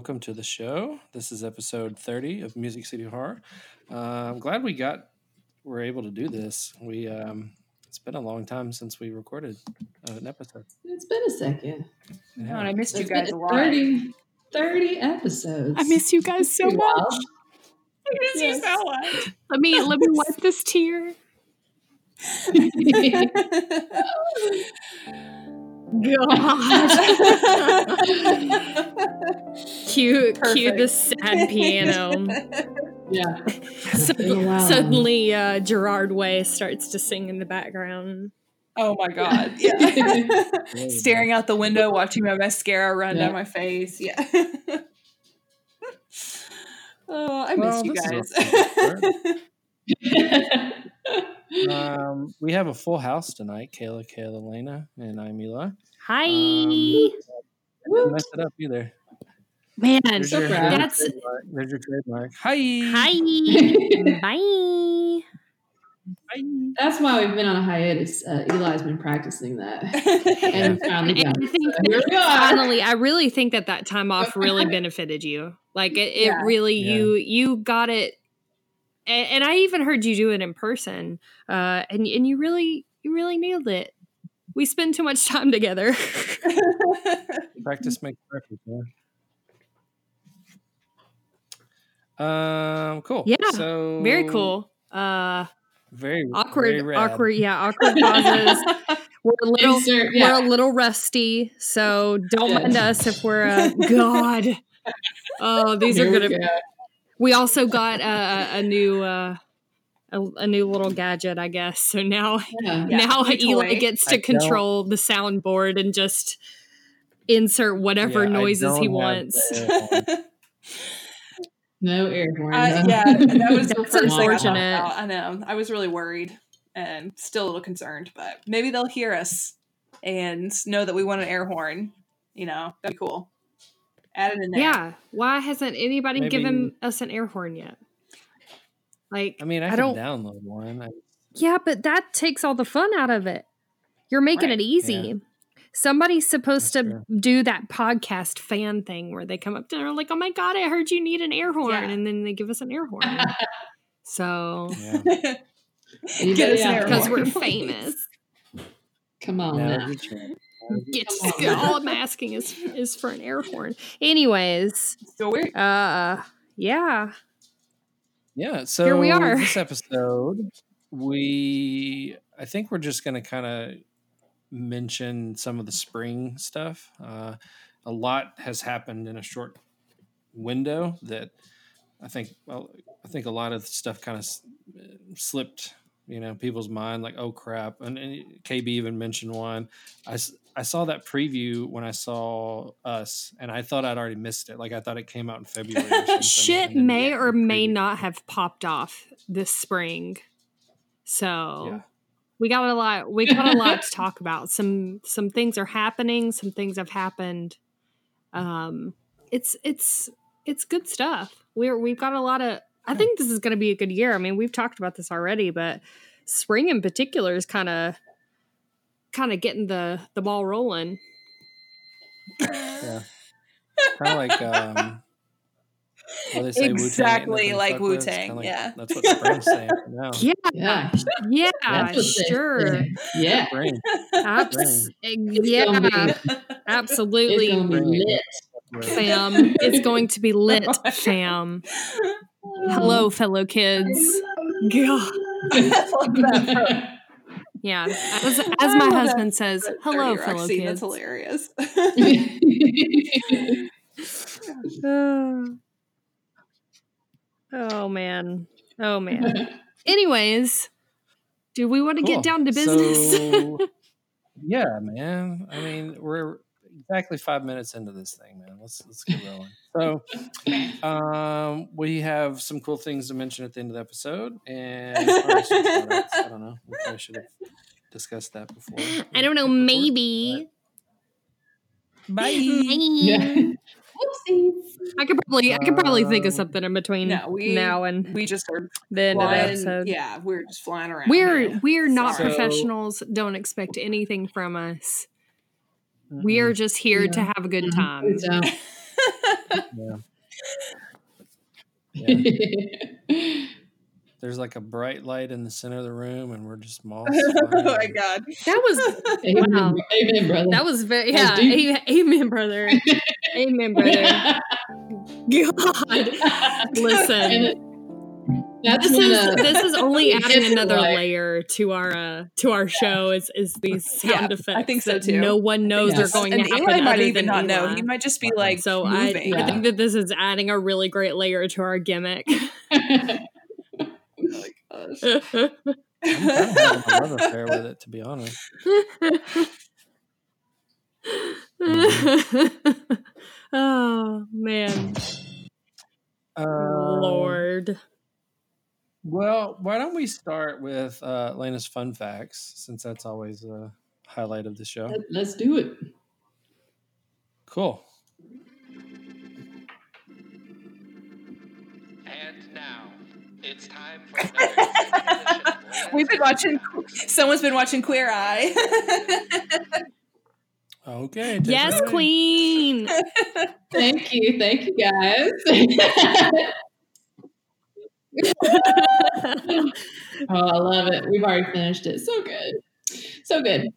welcome to the show. This is episode 30 of Music City Horror. Uh, I'm glad we got we're able to do this. We um, it's been a long time since we recorded uh, an episode. It's been a second. It God, I has. missed you guys been a lot. 30, 30 episodes. I miss you guys so Pretty much. I miss Yes. you so much. Let me let me wipe this tear. God. cue cue the sad piano. yeah. So- been a suddenly, uh, Gerard Way starts to sing in the background. oh my god. Yeah. Staring out the window, watching my mascara run Yeah. down my face. Yeah. oh, I Well, miss you guys. Um, we have a full house tonight. Kayla, Kayla, Lena, and I'm Eli. Hi, Um, I didn't mess it up either. man. There's so your, proud. That's trademark. There's your trademark. Hi. hi. Bye. Hi. That's why we've been on a hiatus. Uh, Eli's been practicing that. And we finally And I think So here finally i really think that that time off really benefited you like it, it Yeah. really Yeah. you you got it and, and i even heard you do it in person uh and, and you really you really nailed it we spend too much time together Practice makes perfect. Yeah. Um. Cool. Yeah, So very cool uh Very awkward very awkward yeah awkward pauses we're a little Insert- yeah. we're a little rusty so don't Yeah. mind us if we're uh god oh these Here are gonna go. We also got a, a, a new uh, a, a new little gadget, I guess. So now Yeah. Yeah, now new Eli toy. gets I to control the soundboard and just insert whatever Yeah, noises he wants. No air horn. Uh, yeah, that was the first thing I thought about. I know. I was really worried and still a little concerned, but maybe they'll hear us and know that we want an air horn. You know, that'd be cool. Add it in there. Yeah. Why hasn't anybody Maybe- given us an air horn yet? Like I mean, I, I don't- download one. I, Yeah, but that takes all the fun out of it. You're making Right. it easy. Yeah. Somebody's supposed That's to true. do that podcast fan thing where they come up to and are like, "Oh my god, I heard you need an air horn," Yeah. and then they give us an air horn. so yeah. Anybody Get us an out air there? because we're famous, Come on Now now. get all I'm asking is is for an air horn. Anyways, Still weird. uh, yeah, Yeah. So Here we are. This episode, we I think we're just going to kind of mention some of the spring stuff. Uh, a lot has happened in a short window that I think. Well, I think a lot of stuff kind of slipped. You know, people's mind like, oh crap, and, and KB even mentioned one. I, I saw that preview when I saw us, and I thought I'd already missed it. Like I thought it came out in February. Shit may or may not have popped off this spring. So Yeah. we got a lot we got a lot to talk about. Some some things are happening, some things have happened. Um it's it's it's good stuff. We're we've got a lot of I think this is gonna be a good year. I mean, we've talked about this already, but spring in particular is kind of kind of getting the the ball rolling. Yeah. kind of like um, what they say, Wu-Tang, Exactly like fuck with. It's Wu-Tang, like- yeah. that's what Spring's saying now. Yeah, Yeah. yeah, That's sure. say. Yeah. Spring. Abs- It's yeah, be, absolutely. it's gonna be lit. fam. It's going to be lit, fam. Hello, um, fellow kids. God. Yeah, as, as my love husband says, hello, dirty, fellow Roxy. kids. That's hilarious. Oh. Oh, man. Oh man. Anyways, do we want to Cool. get down to business? So, yeah, man. I mean, we're exactly five minutes into this thing, man. Let's let's get rolling. So, um, we have some cool things to mention at the end of the episode, and probably some shout-outs. I don't know. We probably should have discussed that before. I don't know. Before. Maybe. Bye. Yeah. Oopsies. I could probably I could probably think of Um, something in between no, we now and we just are the end of the episode. Yeah, we're just flying around. We're man. we're not So- professionals. Don't expect anything from us. We are just here to have a good time. Yeah. Yeah. There's like a bright light in the center of the room, and we're just moss. oh my god. That was Amen, Wow. amen, brother. that was very yeah. was amen, brother. amen, brother. God, listen. And That's This when is the- this is only adding another like- layer to our uh to our show is is these sound Yeah, I think so too. No one knows Yes. they're going and to happen. Eli might even than not know. He might just be like so I, moving. I think that this is adding a really great layer to our gimmick. Oh my gosh. I'm kind of having a love affair with it, to be honest. oh man, Um, Lord. Well, why don't we start with uh, Lena's fun facts, since that's always a highlight of the show. Let's do it. Cool. And now, it's time for another edition of Lena's We've been watching. Someone's been watching Queer Eye. Okay. Yes. Queen. Thank you. Thank you, guys. oh, I love it. We've already finished it. So good. So good.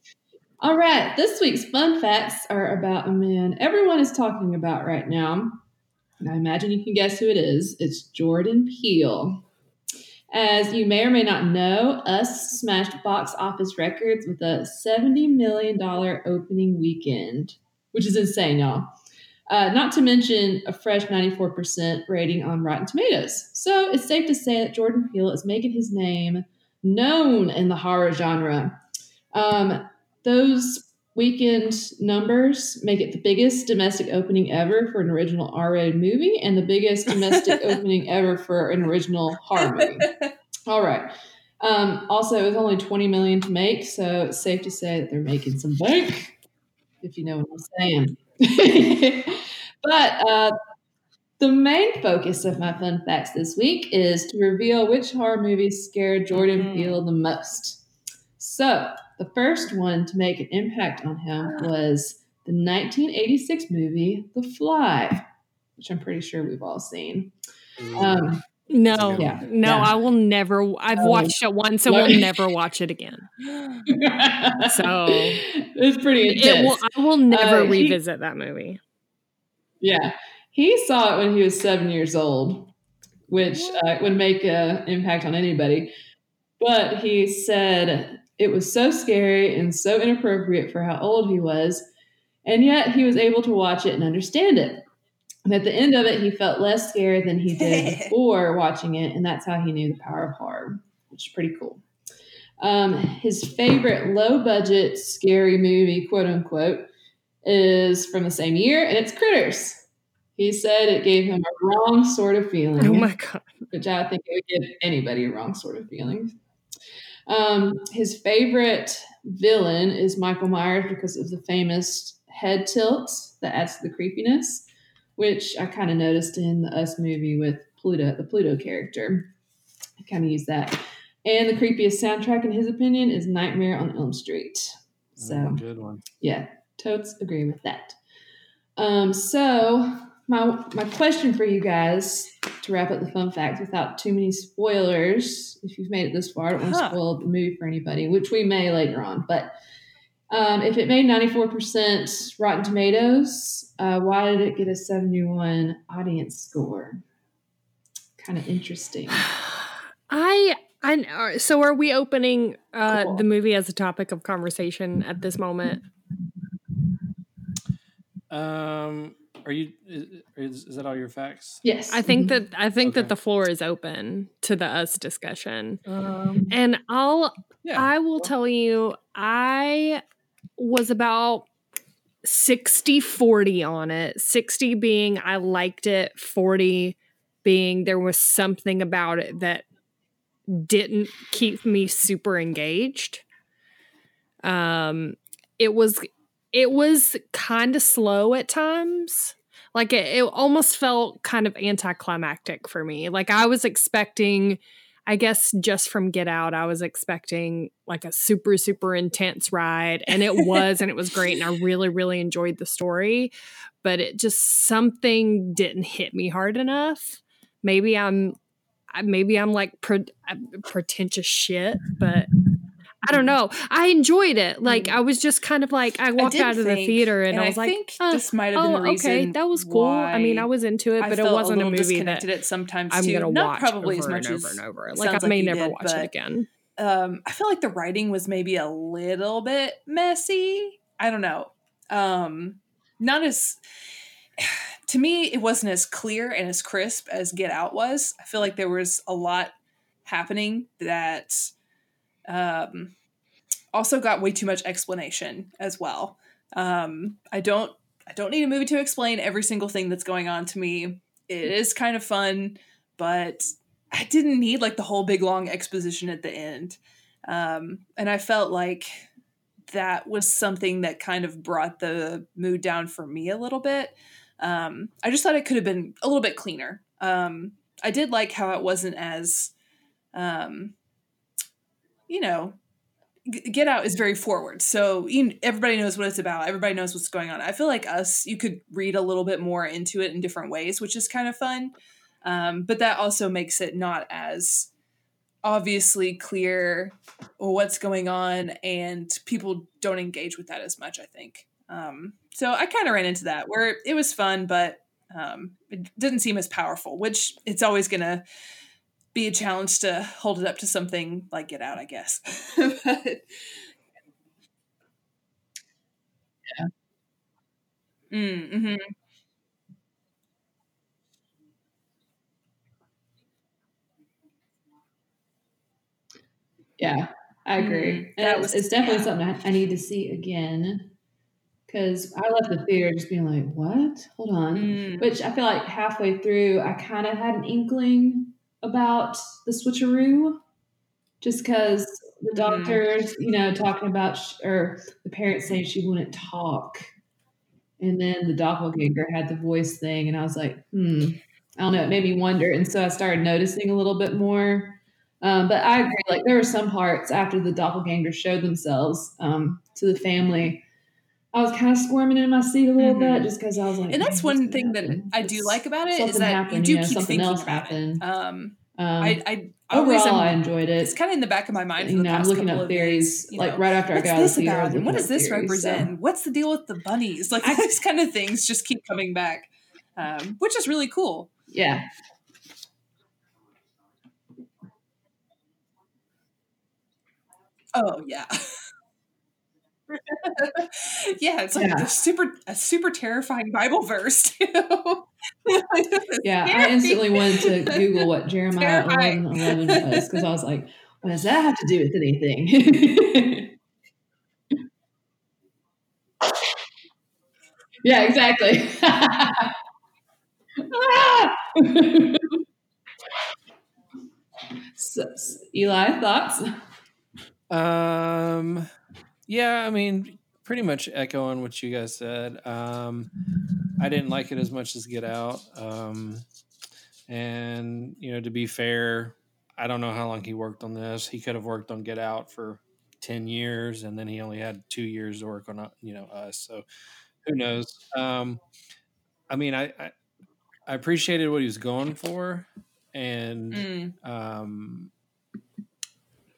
All right. This week's fun facts are about a man everyone is talking about right now. And I imagine you can guess who it is. It's Jordan Peele. As you may or may not know, Us smashed box office records with a $70 million opening weekend, which is insane, y'all. Uh, not to mention a fresh 94% rating on Rotten Tomatoes. So it's safe to say that Jordan Peele is making his name known in the horror genre. Um, those weekend numbers make it the biggest domestic opening ever for an original R rated movie and the biggest domestic opening ever for an original horror movie. All right. Um, also, it was only 20 million to make, so it's safe to say that they're making some bank, if you know what I'm saying. but uh, the main focus of my fun facts this week is to reveal which horror movies scared Jordan Mhm. Peele the most. So, the first one to make an impact on him was the 1986 movie The Fly, which I'm pretty sure we've all seen. Um, No, Yeah, no, yeah. I will never. I've Um, watched it once and let will never watch it again. So- it's pretty intense. It will. I will never Uh, he- revisit that movie. Yeah, he saw it when he was seven years old, which uh, would make an impact on anybody. But he said it was so scary and so inappropriate for how old he was, and yet he was able to watch it and understand it. And at the end of it, he felt less scared than he did before watching it, and that's how he knew the power of horror, which is pretty cool. Um, his favorite low budget scary movie, quote unquote, is from the same year, and it's Critters. He said it gave him a wrong sort of feeling, Oh my god! which I think it would give anybody a wrong sort of feeling. Um, his favorite villain is Michael Myers because of the famous head tilt that adds to the creepiness, which I kind of noticed in the Us movie with Pluto, the Pluto character. I kind of use that. And the creepiest soundtrack, in his opinion, is Nightmare on Elm Street. So, Mm, good one. yeah, totes agree with that. Um, so my my question for you guys to wrap up the fun facts without too many spoilers, if you've made it this far, I don't want to Huh. spoil the movie for anybody, which we may later on. But um, if it made ninety four percent Rotten Tomatoes, uh, why did it get a seventy one audience score? Kind of interesting. I I so are we opening uh Cool. the movie as a topic of conversation at this moment? Um, are you? Is, is, is that all your facts? Yes, I think Mhm. that I think Okay. that the floor is open to the us discussion. Um, And I'll yeah. I will tell you I was about 60 40 on it. 60 being I liked it, 40 being there was something about it that didn't keep me super engaged. Um it was it was kind of slow at times. Like it, it almost felt kind of anticlimactic for me. Like I was expecting I guess just from Get Out, I was expecting like a super, super intense ride. And it was, and it was great. And I really, really enjoyed the story. But it just something didn't hit me hard enough. Maybe I'm, maybe I'm like pre- uh, pretentious shit, but I don't know. I enjoyed it. Like Mm. I was just kind of like I walked did out of the theater and, and I I was like, think uh, this might have been oh, the reason okay, that was cool. I mean, I was into it, but it wasn't a, little movie that at sometimes I'm too. gonna Not watch probably over as much and over as and over. Like I may you never did, watch but, it again. Um, I feel like the writing was maybe a little bit messy. I don't know. Um, not as to me, it wasn't as clear and as crisp as Get Out was. I feel like there was a lot happening that um, also got way too much explanation as well. Um, I don't I don't need a movie to explain every single thing that's going on to me. It is kind of fun, but I didn't need like the whole big long exposition at the end. Um, and I felt like that was something that kind of brought the mood down for me a little bit. Um, I just thought it could have been a little bit cleaner. Um, I did like how it wasn't as, um, you know, Get Out is very forward, so you, everybody knows what it's about. Everybody knows what's going on. I feel like Us, you could read a little bit more into it in different ways, which is kind of fun. Um, but that also makes it not as obviously clear what's going on, and people don't engage with that as much. I think. Um, so I kind of ran into that where it was fun, but um, it didn't seem as powerful. Which it's always gonna be a challenge to hold it up to something like Get Out, I guess. but, Mm, mhm. Yeah, I agree. Mm, that it's, was- it's definitely yeah. something I, I need to see again because I left the theater just being like, "What? Hold on." Mm. Which I feel like halfway through, I kind of had an inkling about the switcheroo, just because the Mhm. doctors, you know, talking about sh- or the parents saying she wouldn't talk, and then the doppelganger had the voice thing, and I was like, "Hmm." I don't know. It made me wonder, and so I started noticing a little bit more. Um, but I agree. Like there were some parts after the doppelganger showed themselves um, to the family. I was kind of squirming in my seat a little Mhm. bit just because I was like, and that's one thing that? I do like about it is that happened, you you do know, keep thinking else about happened. it. Um, Um, I, I always overall, I enjoyed it. it's kind of in the back of my mind. For you the know, I'm looking up theories. days, like know, right after I got this theater, about? And what does this theories, so- represent? What's the deal with the bunnies? Like I- these kind of things just keep coming back, um, which is really cool. Yeah, Oh yeah. yeah, it's like Yeah. a super a super terrifying Bible verse too. yeah. I instantly wanted to Google what Jeremiah Terrifying. 11, 11 was because I was like, what does that have to do with anything? yeah, exactly. Ah! so, Eli, thoughts? Um, yeah, I mean, pretty much echoing what you guys said. Um, I didn't like it as much as Get Out. Um, and you know, to be fair, I don't know how long he worked on this. He could have worked on Get Out for ten years, and then he only had two years to work on, uh, you know, us. So who knows? Um, I mean, I, I I appreciated what he was going for, and Mm, um,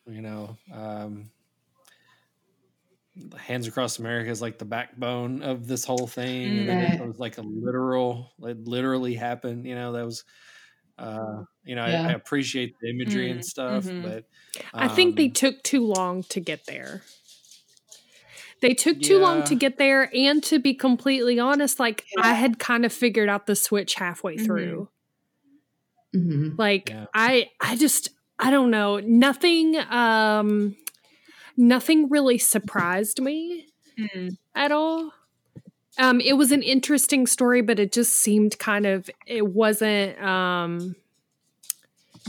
you know, um, Hands Across America is like the backbone of this whole thing. And then it was like a literal, it literally happened. You know, that was, uh, you know, I, I appreciate the imagery Mm, and stuff, mhm. but I think they um, took too long to get there. They took too long to get there, and to be completely honest, like I had kind of figured out the switch halfway through. hmm Like Yeah. I, I just, I don't know. Nothing, um, nothing really surprised me mm. at all. Um, it was an interesting story, but it just seemed kind of it wasn't um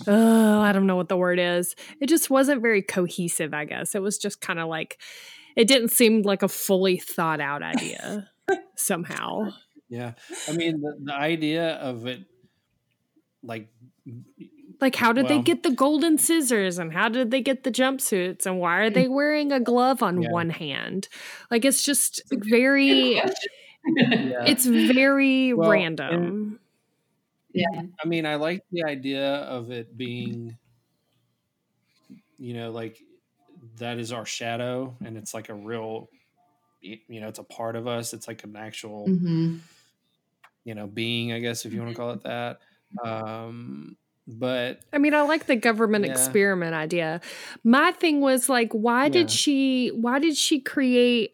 oh, I don't know what the word is. It just wasn't very cohesive, I guess. It was just kind of like it didn't seem like a fully thought out idea somehow. Yeah, I mean the, the idea of it, like Like, how did they get the golden scissors and how did they get the jumpsuits and why are they wearing a glove on Yeah. one hand? Like, it's just very, Yeah. it's very Well, random. I mean, I like the idea of it being, you know, like that is our shadow, and it's like a real, you know, it's a part of us. It's like an actual, Mhm. you know, being, I guess, if you want to call it that. Um, but I mean, I like the government Yeah. experiment idea. My thing was like, why Yeah. did she? Why did she create?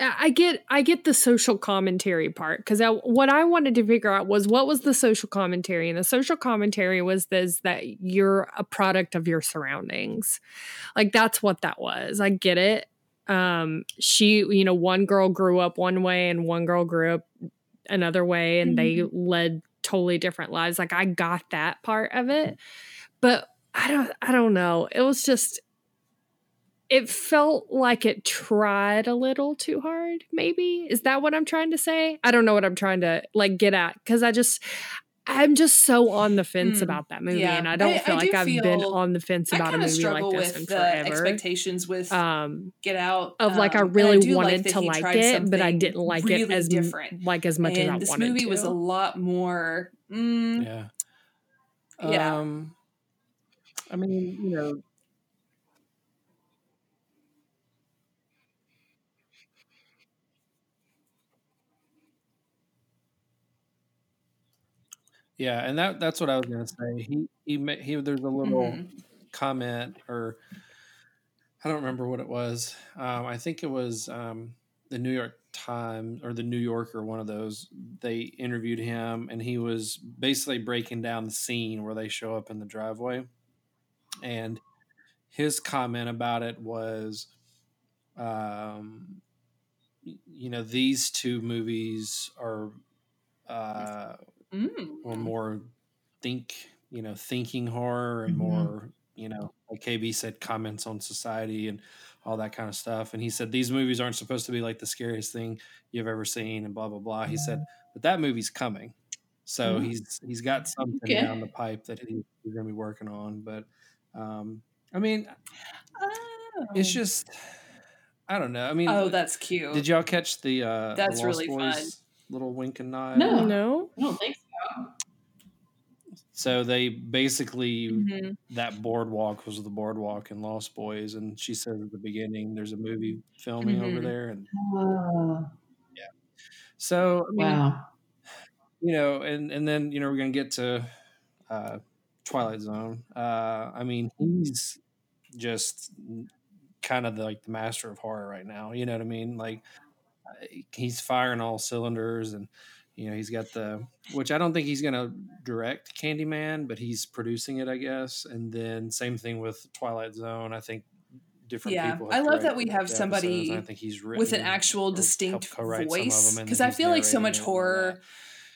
I get, I get the social commentary part because what I wanted to figure out was what was the social commentary, and the social commentary was this that you're a product of your surroundings, like that's what that was. I get it. Um, she, you know, one girl grew up one way and one girl grew up another way, and they led totally different lives. Like I got that part of it, but I don't I don't know. It was just it felt like it tried a little too hard, maybe. Is that what I'm trying to say? I don't know what I'm trying to like get at cuz I just I'm just so on the fence Mm, about that movie yeah. and I don't I- feel I like do I've been on the fence about a movie like struggle this with in the forever. expectations with Um Get Out. of like I um, really do like wanted that to like it, but I didn't like really it as m- different. like as much as I and this wanted movie to. was a lot more. Mm, yeah, Yeah. Um, I mean, you know, yeah, and that that's what I was gonna say. He he he. There's a little mhm. comment or I don't remember what it was. Um, I think it was um, the New York Times or the New Yorker, one of those. They interviewed him, and he was basically breaking down the scene where they show up in the driveway. And his comment about it was, um, you know, these two movies are uh, Mm. or more think you know thinking horror and Mhm. more you know like kb said comments on society and all that kind of stuff and he said these movies aren't supposed to be like the scariest thing you've ever seen and blah blah blah he said but that movie's coming so Mhm. he's he's got something Okay. down the pipe that he, he's going to be working on but um i mean it's Oh. just i don't know i mean Oh, that's cute. did y'all catch the uh the That's Lost really Boys fun. little wink and nod No. no. I don't think so. So they basically Mhm. that boardwalk was the boardwalk in Lost Boys, and she said at the beginning there's a movie filming over Mhm. there, and Oh, so I mean, wow. you know, and and then you know we're gonna get to uh, Twilight Zone. Uh, I mean, he's just kind of the, like the master of horror right now. You know what I mean? Like uh, he's firing all cylinders, and you know he's got the which I don't think he's gonna direct Candyman, but he's producing it, I guess. And then same thing with Twilight Zone. I think different Yeah, people. I love that we have somebody I think he's with an actual distinct co-write some of voice because I feel like so much it and all horror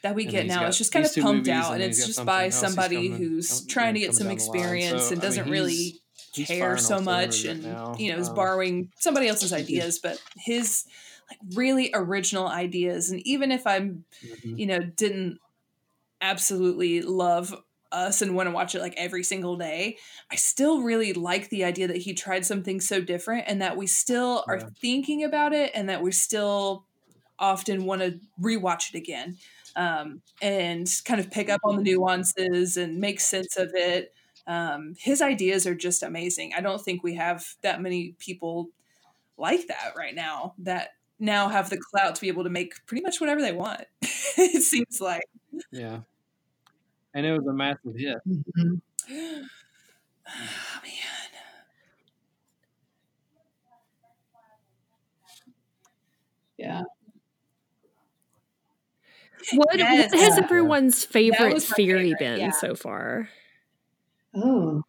that. we And get now got it's just kind of pumped out and it's just by somebody coming- who's coming- trying to get some coming down the line. experience So, and doesn't he's- really he's care so much and right you know is Um, borrowing somebody else's ideas but his like really original ideas. And even if i'm mhm. you know didn't absolutely love us and want to watch it like every single day i still really like the idea that he tried something so different and that we still are thinking about it and that we still often want to rewatch it again um, and kind of pick up on the nuances and make sense of it. Um, his ideas are just amazing. I don't think we have that many people like that right now that now have the clout to be able to make pretty much whatever they want it seems like Yeah. And it was a massive hit. Mhm. oh man Yeah. What, Yes. what has everyone's favorite theory favorite, been yeah. so far? Oh.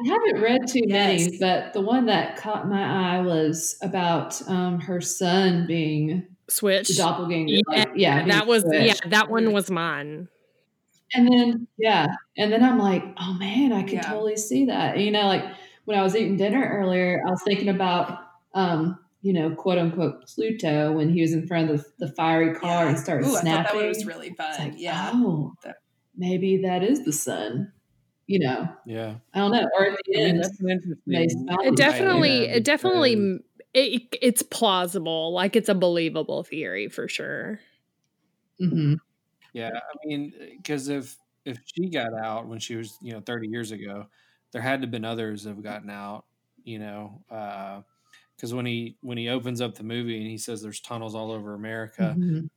I haven't read too many, Yes. but the one that caught my eye was about um, her son being switched doppelganger. Yeah, like, yeah, that was yeah, that one was mine. And then yeah, and then I'm like, oh man, I could Yeah. totally see that. You know, like when I was eating dinner earlier, I was thinking about um, you know, quote unquote Pluto when he was in front of the, the fiery car and started Ooh, I thought snapping. that was really fun. like, yeah. oh, That- maybe that is the son. You know, Yeah. I don't know. Or at the I mean, end, that's an interesting. It definitely, idea it definitely, it, it's plausible. Like it's a believable theory for sure. Mhm. Yeah, I mean, because if if she got out when she was you know thirty years ago, there had to have been others that have gotten out. You know, because when he when he opens up the movie and he says there's tunnels all over America, Mhm.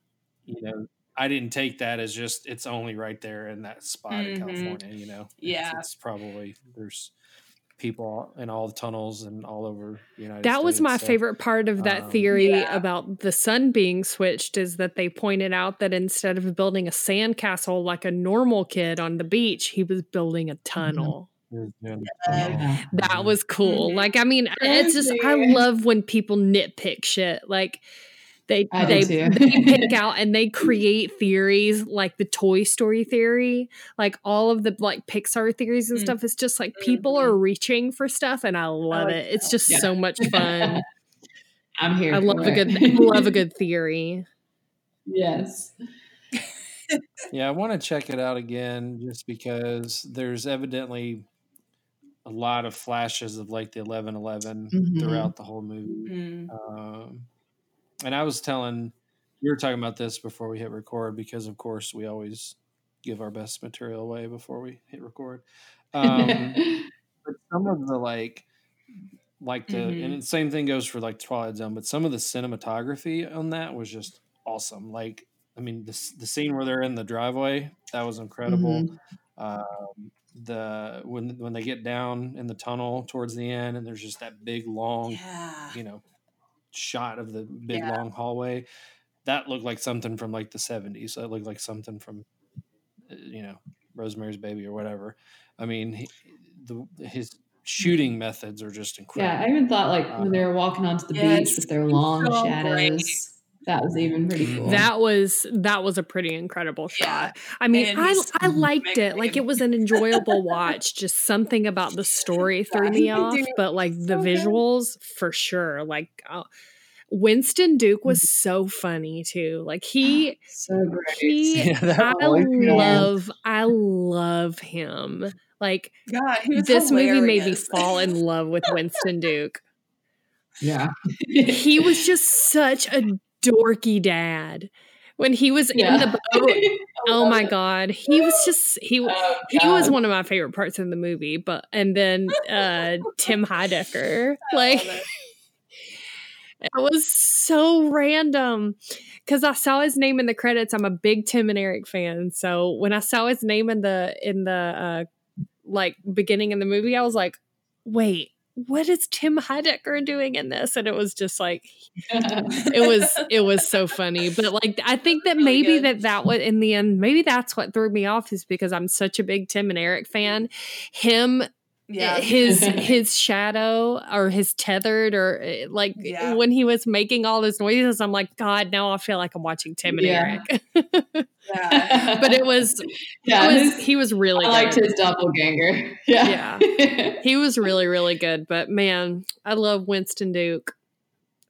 you know, I didn't take that as just it's only right there in that spot in Mhm. California. You know, Yeah. it's, probably there's people in all the tunnels and all over the United That was my so- favorite part of that um, theory Yeah. about the son being switched is that they pointed out that instead of building a sandcastle like a normal kid on the beach, he was building a tunnle. He was doing the Yeah. tunnel. Yeah. That was cool. Mhm. Like, I mean, it's just I love when people nitpick shit. Like they I they, they pick out and they create theories like the Toy Story theory, like all of the like Pixar theories and Mm. stuff. It's just like people Mhm. are reaching for stuff, and I love like it. It's just Yeah. so much fun. I'm here. I love for a good it. love a good theory. yes. Yeah, I want to check it out again just because there's evidently a lot of flashes of like the 1111 Mhm. throughout the whole movie. Mm. Um, and I was telling, we were talking about this before we hit record because, of course, we always give our best material away before we hit record. Um, but some of the like, like the, Mhm. and the same thing goes for like Twilight Zone, but some of the cinematography on that was just awesome. Like, I mean, the, the scene where they're in the driveway, that was incredible. Mhm. Um, the when when they get down in the tunnel towards the end, and there's just that big long, Yeah. you know, shot of the big Yeah. long hallway. That looked like something from like the '70s. That looked like something from, uh, you know, Rosemary's Baby or whatever. I mean, he, the his shooting methods are just incredible. Yeah. I even thought like when they were walking onto the beach with their long so shadows. great. That was even pretty cool. That was that was a pretty incredible Yeah. shot. I mean, And I I liked it. Like it was an enjoyable watch. Just something about the story threw me off, but like the so good. visuals for sure. Like uh, Winston Duke was so funny too. Like he so great. he Yeah, I voice, yeah. love I love him. Like God, he was this movie made me fall in love with Winston Duke. yeah. He was just such a dorky dad. When he was in the boat, oh my god, he was just he Oh, he was one of my favorite parts of the movie. But and then uh Tim Heidecker, like it. it was so random because I saw his name in the credits. I'm a big Tim and Eric fan, so when I saw his name in the in the uh like beginning in the movie, I was like, wait. What is Tim Heidecker doing in this? And it was just like it was it was so funny but like i think that Really maybe good. that that was in the end maybe that's what threw me off is because i'm such a big tim and eric fan him Yeah. his his shadow or his tethered or uh, like Yeah. when he was making all those noises i'm like god now i feel like i'm watching tim and Yeah. eric yeah. but it was, yeah, it was his- he was really I liked good his doppelganger. Yeah. he was really really good but man i love winston duke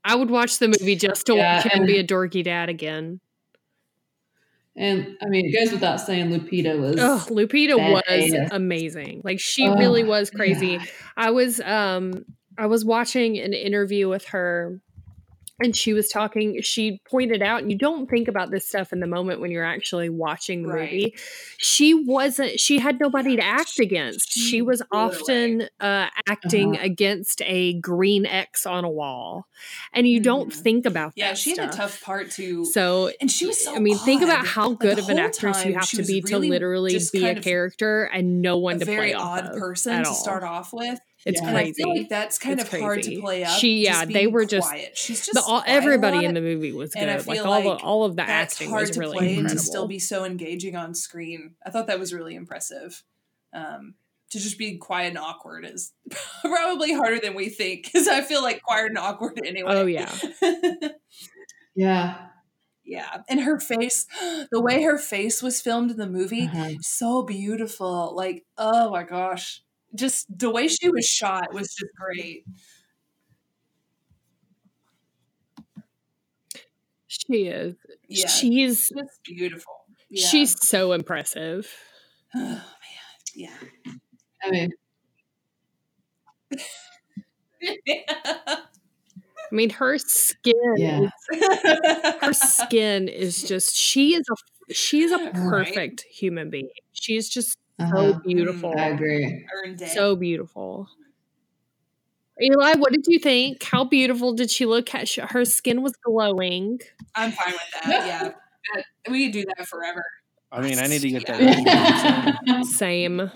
i would watch the movie just to Yeah, watch him and- be a dorky dad again and I mean, it goes without saying, Lupita was. Oh, Lupita was badass. amazing. Like she Oh, really was crazy. yeah. I was um I was watching an interview with her and she was talking she pointed out and you don't think about this stuff in the moment when you're actually watching the Right. movie she wasn't she had nobody to act against she was blew it away. often uh acting Uh-huh. against a green x on a wall and you don't Mhm. think about that. Yeah, she had a tough part too so and she was so I mean, think about how good of an actress you have to be really to literally be a character and no one to play off odd of person to start off with. It's Yeah. And I crazy. feel like that's kind It's of hard to play up. She, yeah, just they were just quiet. She's just the, all, everybody in the movie was good. and I like feel all the all of the that's acting hard was to really play incredible. and to still be so engaging on screen. I thought that was really impressive. Um, to just be quiet and awkward is probably harder than we think because I feel like quiet and awkward anyway. oh yeah, Yeah. yeah, and her face, the way her face was filmed in the movie, Uh-huh. so beautiful. Like, oh my gosh. Just the way she was shot was just great. she is. Yeah. She's just beautiful. Yeah. she's so impressive. oh man. Yeah. I mean, I mean, her skin, yeah. her skin is just. She is a. She is a Right. perfect human being. She's just so Uh-huh. beautiful. I agree. So beautiful. Eli, what did you think? How beautiful did she look? How- Her skin was glowing. I'm fine with that. Yeah. That- we could do that forever. I mean, I need to get that. Yeah. ready. Same.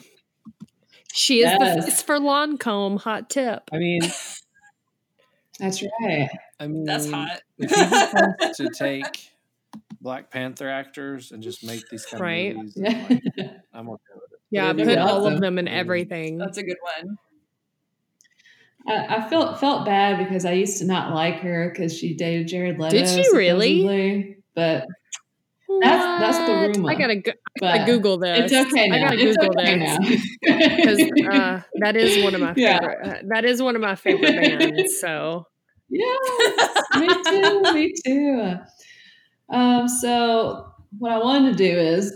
She is the Yes. face for Lancome. Hot tip. I mean, That's right. I mean, That's hot. If you decide to take Black Panther actors and just make these kind Right. of movies, I'm, like, I'm okay with it. Yeah, That'd be put all of them in Mm. everything. That's a good one. I, I felt felt bad because I used to not like her because she dated Jared Leto. Did she really? supposedly, But That's- that's the What? rumor. I gotta, go, I gotta Google this. it's okay now. I gotta it's Google okay this because uh, that is one of my Yeah. favorite. Uh, that is one of my favorite bands. So yeah, me too, me too. Um, so what I wanted to do is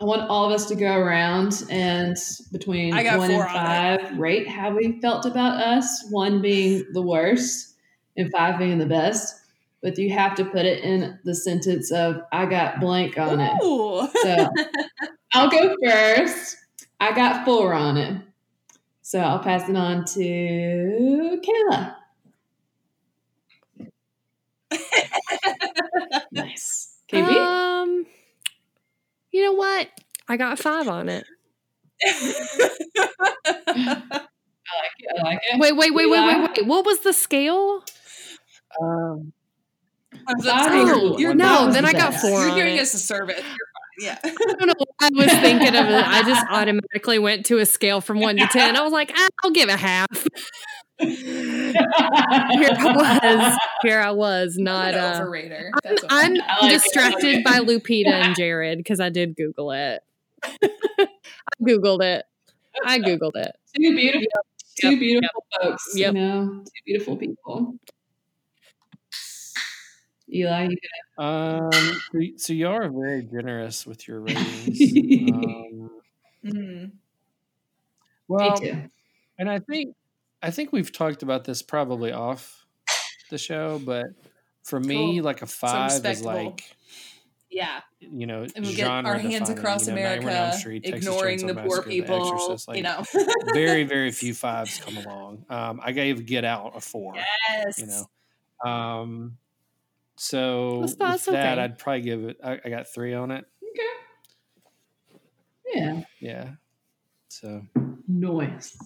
I want all of us to go around and between I got one and four on five rate how we felt about us. One being the worst and five being the best. But you have to put it in the sentence of I got blank on it. Ooh. So I'll go first. I got four on it. So I'll pass it on to Kayla. nice. KB? um, you know what? I got five on it. I like it. I like it. Wait, wait, wait, wait, wait, wait. What was the scale? Um, I was Five about to say, is you're- you're no, that not- was then I got four You're on hearing it. us a service. Yeah. I don't know why I was thinking of it. I just automatically went to a scale from one to ten. I was like, ah, I'll give a half. Here I was. Here I was, not. I'm Uh, overrater. I'm, I'm I like it. distracted by Lupita and Jared because I did Google it. I Googled it. I Googled it. Two beautiful, two Yep, beautiful folks. Yep. You know, two beautiful people. Eli, you um, so, so you are very generous with your ratings. um, Mm. well, me too. and I think I think we've talked about this probably off the show, but for me, Cool. like a five is like Yeah. you know And we'll get our hands genre-defining, across you know, Nightmare on America, Street, ignoring Chainsaw the poor Massacre, The people. Exorcist, like, you know. very very few fives come along. Um, I gave Get Out a four. Yes. You know, um, so with that, okay. I'd probably give it. I, I got three on it. Okay. Yeah. Yeah. So Noise.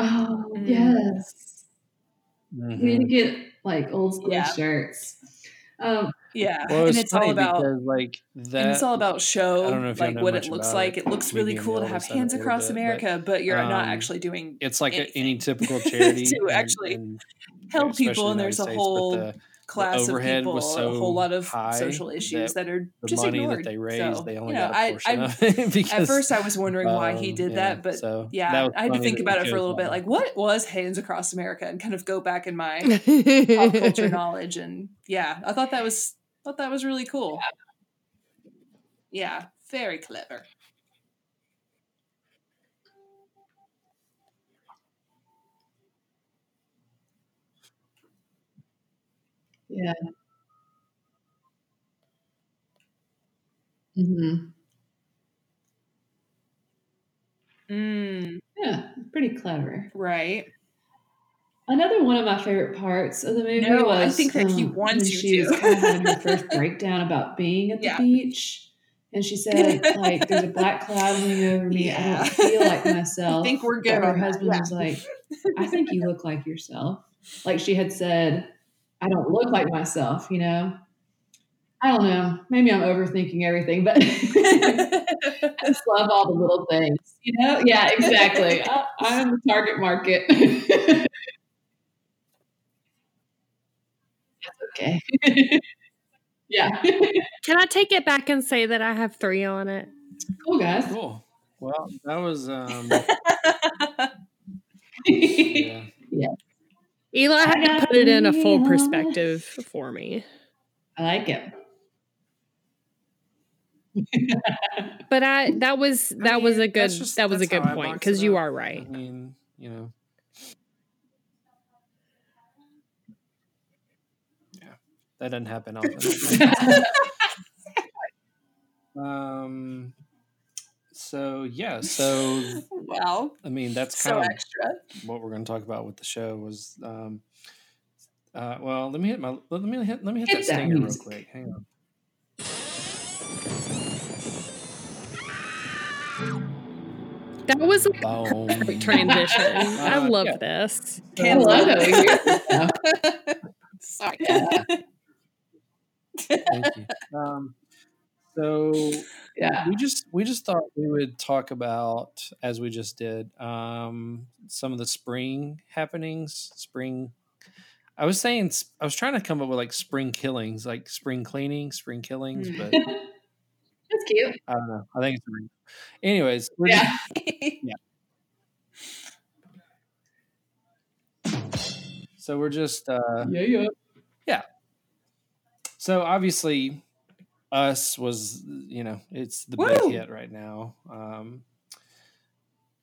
Oh, Mm. yes. We need to get like old school Yeah. shirts. Um, Yeah. well, and it's, it's all about because like that. and it's all about show, I don't know if like know what it looks like. it. It, looks really cool to have said it a hands across bit, America, but, you're not um, actually doing it's like a, any typical charity to in- actually in, help people, and there's United a States, whole the- class of overhead people, was so a whole lot of social issues that, are the just money ignored. that they raised, So, they only you know, got a portion I, of it. Because, at first, I was wondering why he um, did yeah, that, but so yeah, that I had to think about it for a little bit. Like, what was Hands Across America, and kind of go back in my pop culture knowledge. And yeah, I thought that was thought that was really cool. Yeah, very clever. Yeah. hmm Mm, Yeah, pretty clever. right. Another one of my favorite parts of the movie No, was I think that he um, wants when she was kind of having her first breakdown about being at the Yeah. beach, and she said, "Like there's a black cloud hanging over me. I don't feel like myself." I think we're But good. her on that, husband yeah. was like, "I think you look like yourself." Like she had said, "I don't look like myself," you know. I don't know. Maybe I'm overthinking everything, but I just love all the little things. You know? Yeah, exactly. I, I'm the target market. That's okay. yeah. Can I take it back and say that I have three on it? cool, guys. Cool. Well, that was um, yeah. Eli had to put it in a full perspective for me. I like it. But I that was I that was a good just- that was a good point because you are right. I mean, you know. Yeah, that doesn't happen often. um. So yeah, so wow. I mean that's So kind of extra. what we're going to talk about with the show was. Um, uh, well, let me hit my let me hit let me hit, Hit that that stinger real quick. Hang on. That was a Boom. perfect transition. I Uh, love yeah. this. I love it. We this stuff. Sorry. Thank you. Um, so Yeah. we just we just thought we would talk about as we just did um, some of the spring happenings. Spring. I was saying I was trying to come up with like spring killings, like spring cleaning, spring killings, Mm. but That's cute. I don't know. I think it's. Anyways, we're just- Yeah. so we're just uh, Yeah, yeah. so obviously us was you know it's the Woo! big hit right now. Um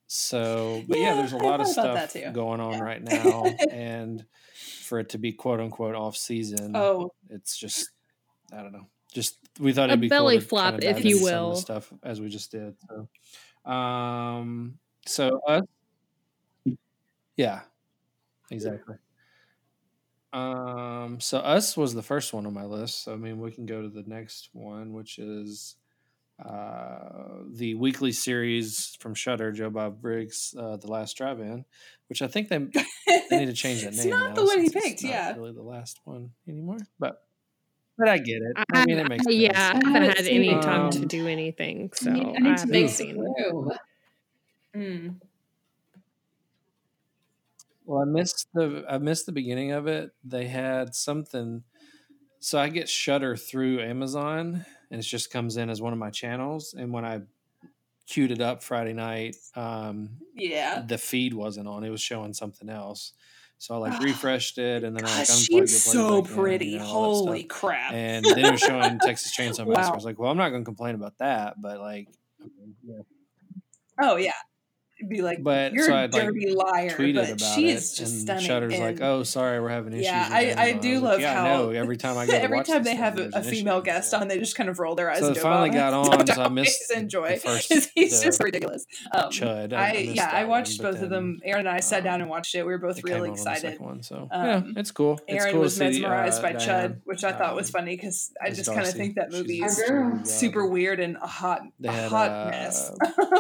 so but yeah, Yeah, there's a I lot of thought about that stuff going on Yeah. right now and for it to be quote unquote off season Oh, it's just i don't know. Just we thought A it'd be belly cool flop, kinda if you into some of the will. stuff as we just did so. Um so us? Yeah. exactly um so us was the first one on my list so i mean we can go to the next one which is uh the weekly series from shudder joe bob briggs uh the last drive-in which i think they, they need to change that It's name not now the one he picked, not yeah. really the last one anymore but but i get it i, I, mean it makes I- yeah, I haven't haven't had any it. time to Um, do anything, so I need, I I need to make seen some Mm. Well, I missed the I missed the beginning of it. They had something. So I get Shudder through Amazon, and it just comes in as one of my channels. And when I queued it up Friday night, um, yeah. the feed wasn't on; it was showing something else. So I like Ah, refreshed it, and then I like Gosh, unplugged she's it, so back in, pretty. you know, Holy crap. And then it was showing Texas Chainsaw Massacre. I was like, well, I'm not going to complain about that, but like, yeah. oh, yeah. It'd be like, But you're so a I'd, like, dirty liar. tweeted but about she it, is just and stunning. Shudder's like, "Oh, sorry, we're having issues." Yeah, with I- Amazon." I do was like, love yeah, how- I know. Every time I go, to Every time this they thing, have a, a female issue. guest on, they just kind of roll their eyes. So and it Joe finally got on, so I missed enjoy. the first- he's the- just ridiculous. Um, Chud. I- I, I yeah, I watched one, but both of them. Aaron and I sat down um, and watched it. We were both really on on excited. one, so Um, yeah, it's cool. It's Aaron cool was mesmerized uh, by Diane, Chud, which I thought was um, funny because I just kind of think that She's movie is girl. really good. super weird and a hot, a hot uh, mess.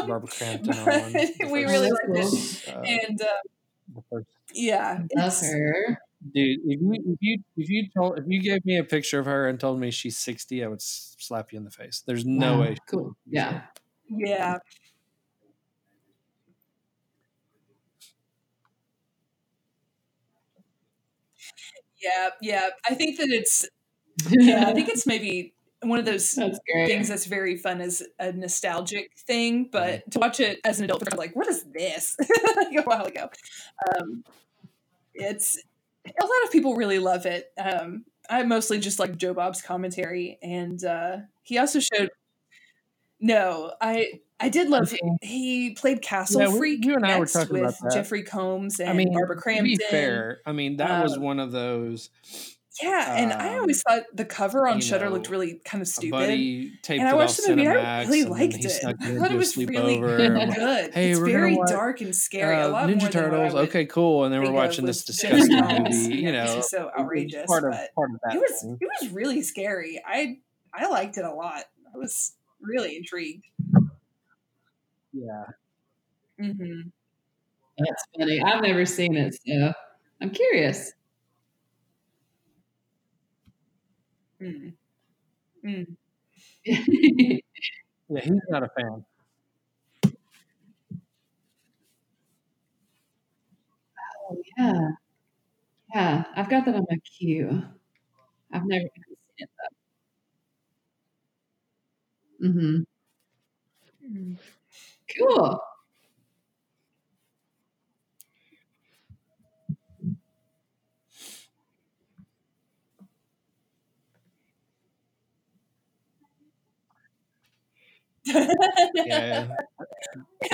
Barbara Crampton on. But we really That's liked cool. it. uh, And uh, yeah, Love it's- her. Dude, if you if you if you told if you gave me a picture of her and told me she's sixty, I would slap you in the face. There's no Wow. way. Cool. Yeah. yeah. Yeah, yeah. I think that it's yeah, I think it's maybe one of those That's things that's very fun as a nostalgic thing, but to watch it as an adult, I'm like, what is this? like a while ago. Um, it's a lot of people really love it. Um, I mostly just like Joe Bob's commentary, and uh, he also showed. No, I I did love. He played Castle Yeah, Freak you and I were talking about with that. Jeffrey Combs and I mean, Barbara to Crampton. be fair, I mean that was Um, one of those. Yeah, and I um, always thought the cover on Shudder know, looked really kind of stupid. buddy taped And I watched off the movie and I really liked it. I thought it was really sleepover. and I'm like, good. Hey, it's we're very watch, dark and scary. a uh, lot Ninja than what I Turtles. would Okay, cool. And then we're watching this disgusting movie. You because know, he's so outrageous. Part of but part of that. it was thing. it was really scary. I I liked it a lot. I was really intrigued. Yeah. hmm That's funny. I've never seen it, so I'm curious. Mm. Mm. Yeah, he's not a fan. Oh yeah, yeah. I've got that on my queue. I've never seen it though. Mm-hmm. Mm. Cool. Yeah,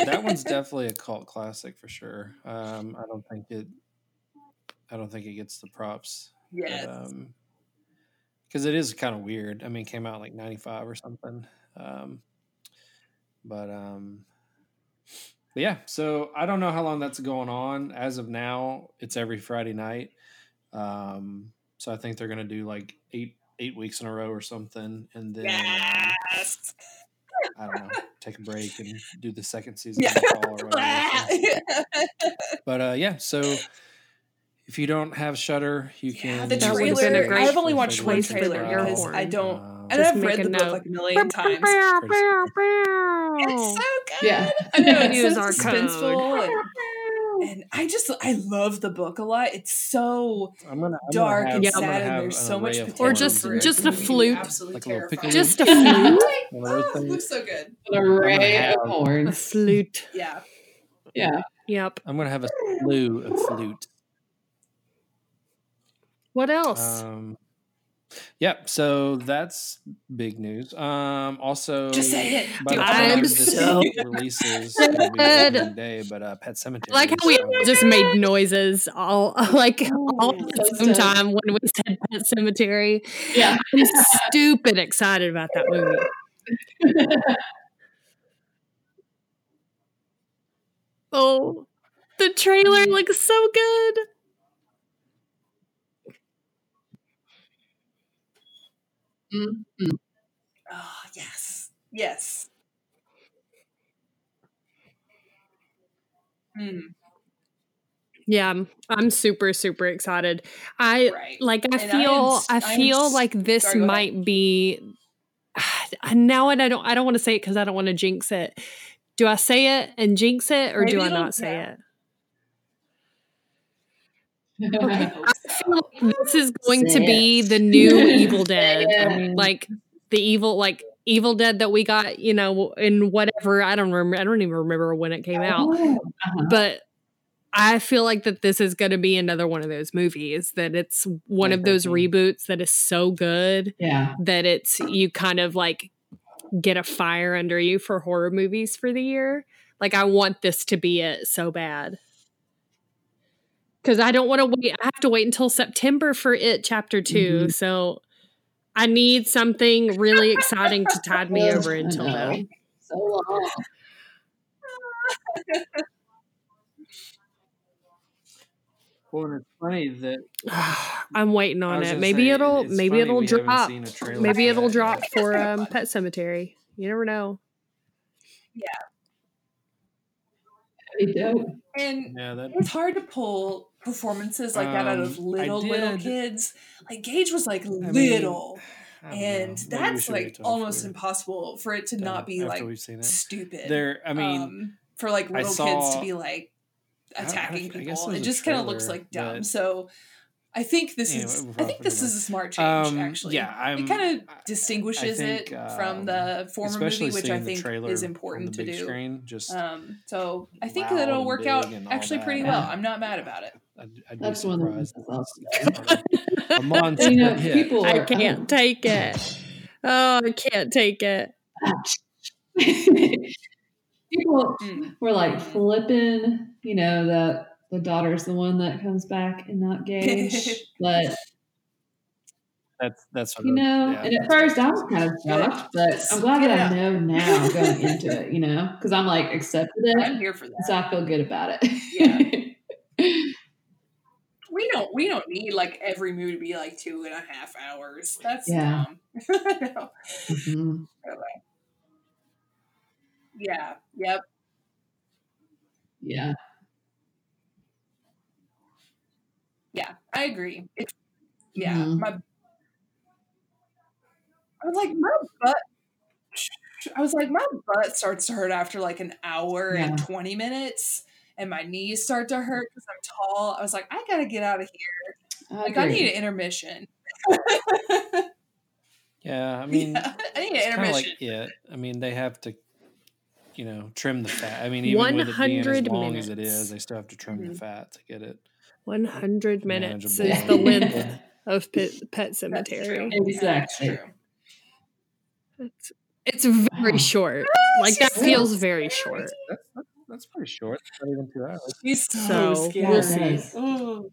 that one's definitely a cult classic for sure. Um, I don't think it. I don't think it gets the props. Yes. um, because it is kind of weird. I mean, it came out like '95 or something. Um, but um, but yeah. So I don't know how long that's going on. As of now, it's every Friday night. Um, so I think they're gonna do like eight eight weeks in a row or something, and then yes. I don't know, take a break and do the second season Yeah. in fall or whatever. But uh, yeah, so if you don't have Shudder, you Yeah, can. the That would've been a trailer. great I've only watched one place trailer your because I don't. Um, And I've read a the book like a million times. It's so good. Yeah. I know it's Use so our suspenseful, and, and I just I love the book a lot. It's so I'm gonna I'm dark gonna and have, I'm sad, and there's an so much potential. Or just- for just to a flute. absolutely Like a terrifying. Just a flute. One of those Oh, it looks so good. An array have- of A horns. flute. Yeah. Yeah. Yep. I'm gonna have a slew of flute. What else? Um, yep. So that's big news. Um, also, Just say it. by Dude, I'm so releases, it'll be sad. Opening day, but uh, Pet Sematary. I like how we so- just made noises all like all at the same time when we said Pet Sematary. Yeah. I'm stupid excited about that movie. Oh, the trailer looks so good. Mm. Oh yes. Yes. Hmm. Yeah, I'm, I'm super super excited. I Right. like I And I am feel I, I am like this sorry, might be now and I don't I don't want to say it cuz I don't want to jinx it. Do I say it and jinx it or do I not say yeah. it? feel like this is going to be the new Evil Dead. I Like the evil like Evil Dead that we got, you know, in whatever, I don't remember I don't even remember when it came out. Oh, uh-huh. But I feel like that this is going to be another one of those movies that it's one of those reboots that is so good Yeah. that it's you kind of like get a fire under you for horror movies for the year. Like I want this to be it so bad. Cuz I don't want to wait I have to wait until September for it chapter 2. Mhm. So I need something really exciting to tide me over until then. So long. Well, and it's funny that I'm waiting on it. Maybe say, it'll maybe it'll drop. seen a trailer Maybe for it'll that drop for um. Pet Sematary. You never know. That'd be. And Yeah, that it's hard to pull performances like that out of Um, little little kids. Like Gage was like mean, little, I don't and. That's like almost impossible for it to done- not be like we've seen it. stupid. There, I mean, um, for like I little kids to be like I- I- attacking I people. it It just kind of looks like dumb. but- So I think this Anyway, is I think this is a smart change. um, actually, yeah, I'm. it kind of distinguishes think, it um, from the former movie, which I think is important to do. Screen, just Um, so I think that it'll work out big and all actually pretty well. I'm not mad about it. I'd, I'd That's be one of the surprised. things if it's a monster You know, hit. people I can't take it. Oh, I can't take it. people Mm. were like flipping, you know, that the daughter's the one that comes back and not Gage. but That's that's what you it- know, yeah, and at first I was kind of shocked, but I'm glad that I know now going into it, you know, because I'm like accepted it. I'm here for that. so I feel good about it. We don't we don't need like every movie to be like two and a half hours. That's Yeah. dumb. no. Mhm. Yeah. Yep. Yeah, Yeah. I agree. It's yeah. Mhm. My I was like my butt. I was like my butt starts to hurt after like an hour and twenty minutes, and my knees start to hurt because I'm tall. I was like, I gotta get out of here. I Like I need an intermission. Yeah, I mean, Yeah, I need an it's kind of intermission. like it. I mean, they have to, you know, trim the fat. I mean, even with it being as 100 long as it is, they still have to trim the Mhm. fat to get it 100 minutes is the length of Pet, pet That's true. Cemetery. Exactly. That's true. That's, It's very short. Like that feels so very scary. short. That's, that's, that's pretty short. It's not even two hours. He's so, So, scary. we'll see. Oh.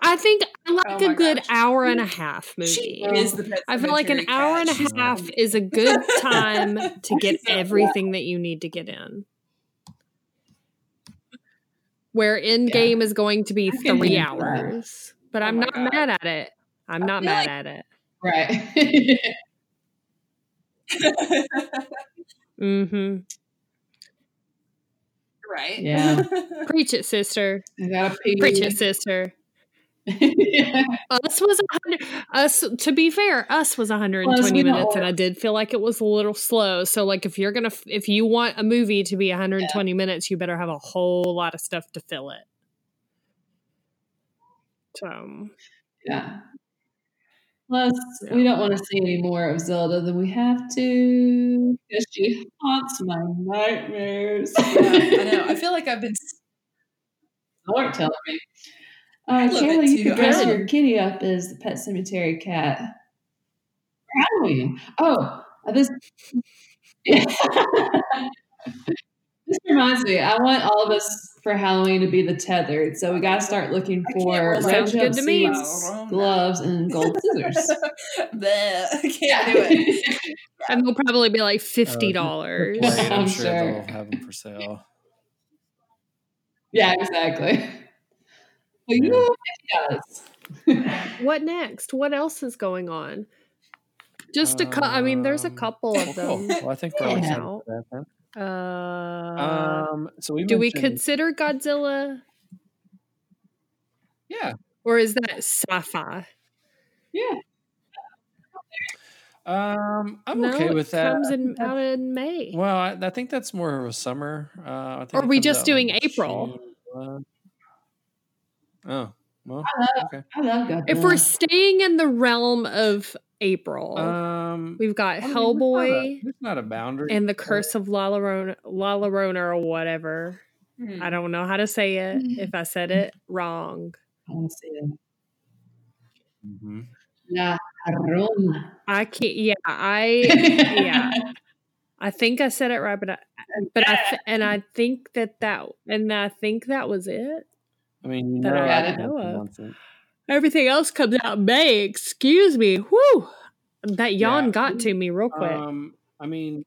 I think I like Oh a good gosh. hour and a half movie. She is the I feel like an cemetery hour cat. and a She's half amazing. is a good time to get everything that you need to get in. Where end Yeah. game is going to be three do that. hours. But Oh I'm not God. mad at it. I'm I not mad like- at it. Right. Mm-hmm. right. Yeah. Preach it, sister. I gotta pee. Preach it, sister. Us was a hundred. Us to be fair, us was 120 Plus, we don't minutes, and I did feel like it was a little slow. So, like, if you're gonna, if you want a movie to be 120 minutes, you better have a whole lot of stuff to fill it. So, yeah. Plus, we don't want to see any more of Zelda than we have to because she haunts my nightmares. Yeah, I know. I feel like I've been. Lord, telling me. Uh, Kayla, you could dress your kitty up as the pet cemetery cat. Halloween. Oh, this. this reminds me. I want all of us for Halloween to be the tethered. So we got to start looking for wear red Sounds good to me. gloves, and gold scissors. Bleh, I can't do it. and they'll probably be like Uh, fifty dollars. Wait, I'm, I'm sure, sure. they'll have them for sale. yeah, exactly. Well, you know what does. what next? What else is going on? Just a cou- I mean, there's a Um, couple of cool. them. Well, I think we're all Yeah. Set with that then. Uh, Um, so we do we consider Godzilla, Yeah. or is that sci-fi? Yeah. Um, I'm no, okay with that. Comes in out in May. well, I, I think that's more of a summer. Uh, I think Or it we just doing April? June. Oh, well, I love, okay. I love Godzilla. If we're staying in the realm of April, Um, we've got I mean, Hellboy There's not a, there's not a boundary. and the. Curse of La Llorona, La Llorona or whatever. Hmm. I don't know how to say it. If I said it wrong, I want to see it. Mhm. La Llorona. I can't. Yeah, I yeah. I think I said it right, but I, but I and I think that that and I think that was it. I mean, you That know, I I know of. wants. Everything else comes out in May. Excuse me. Whew. That yawn Yeah. got to me real quick. Um, I mean,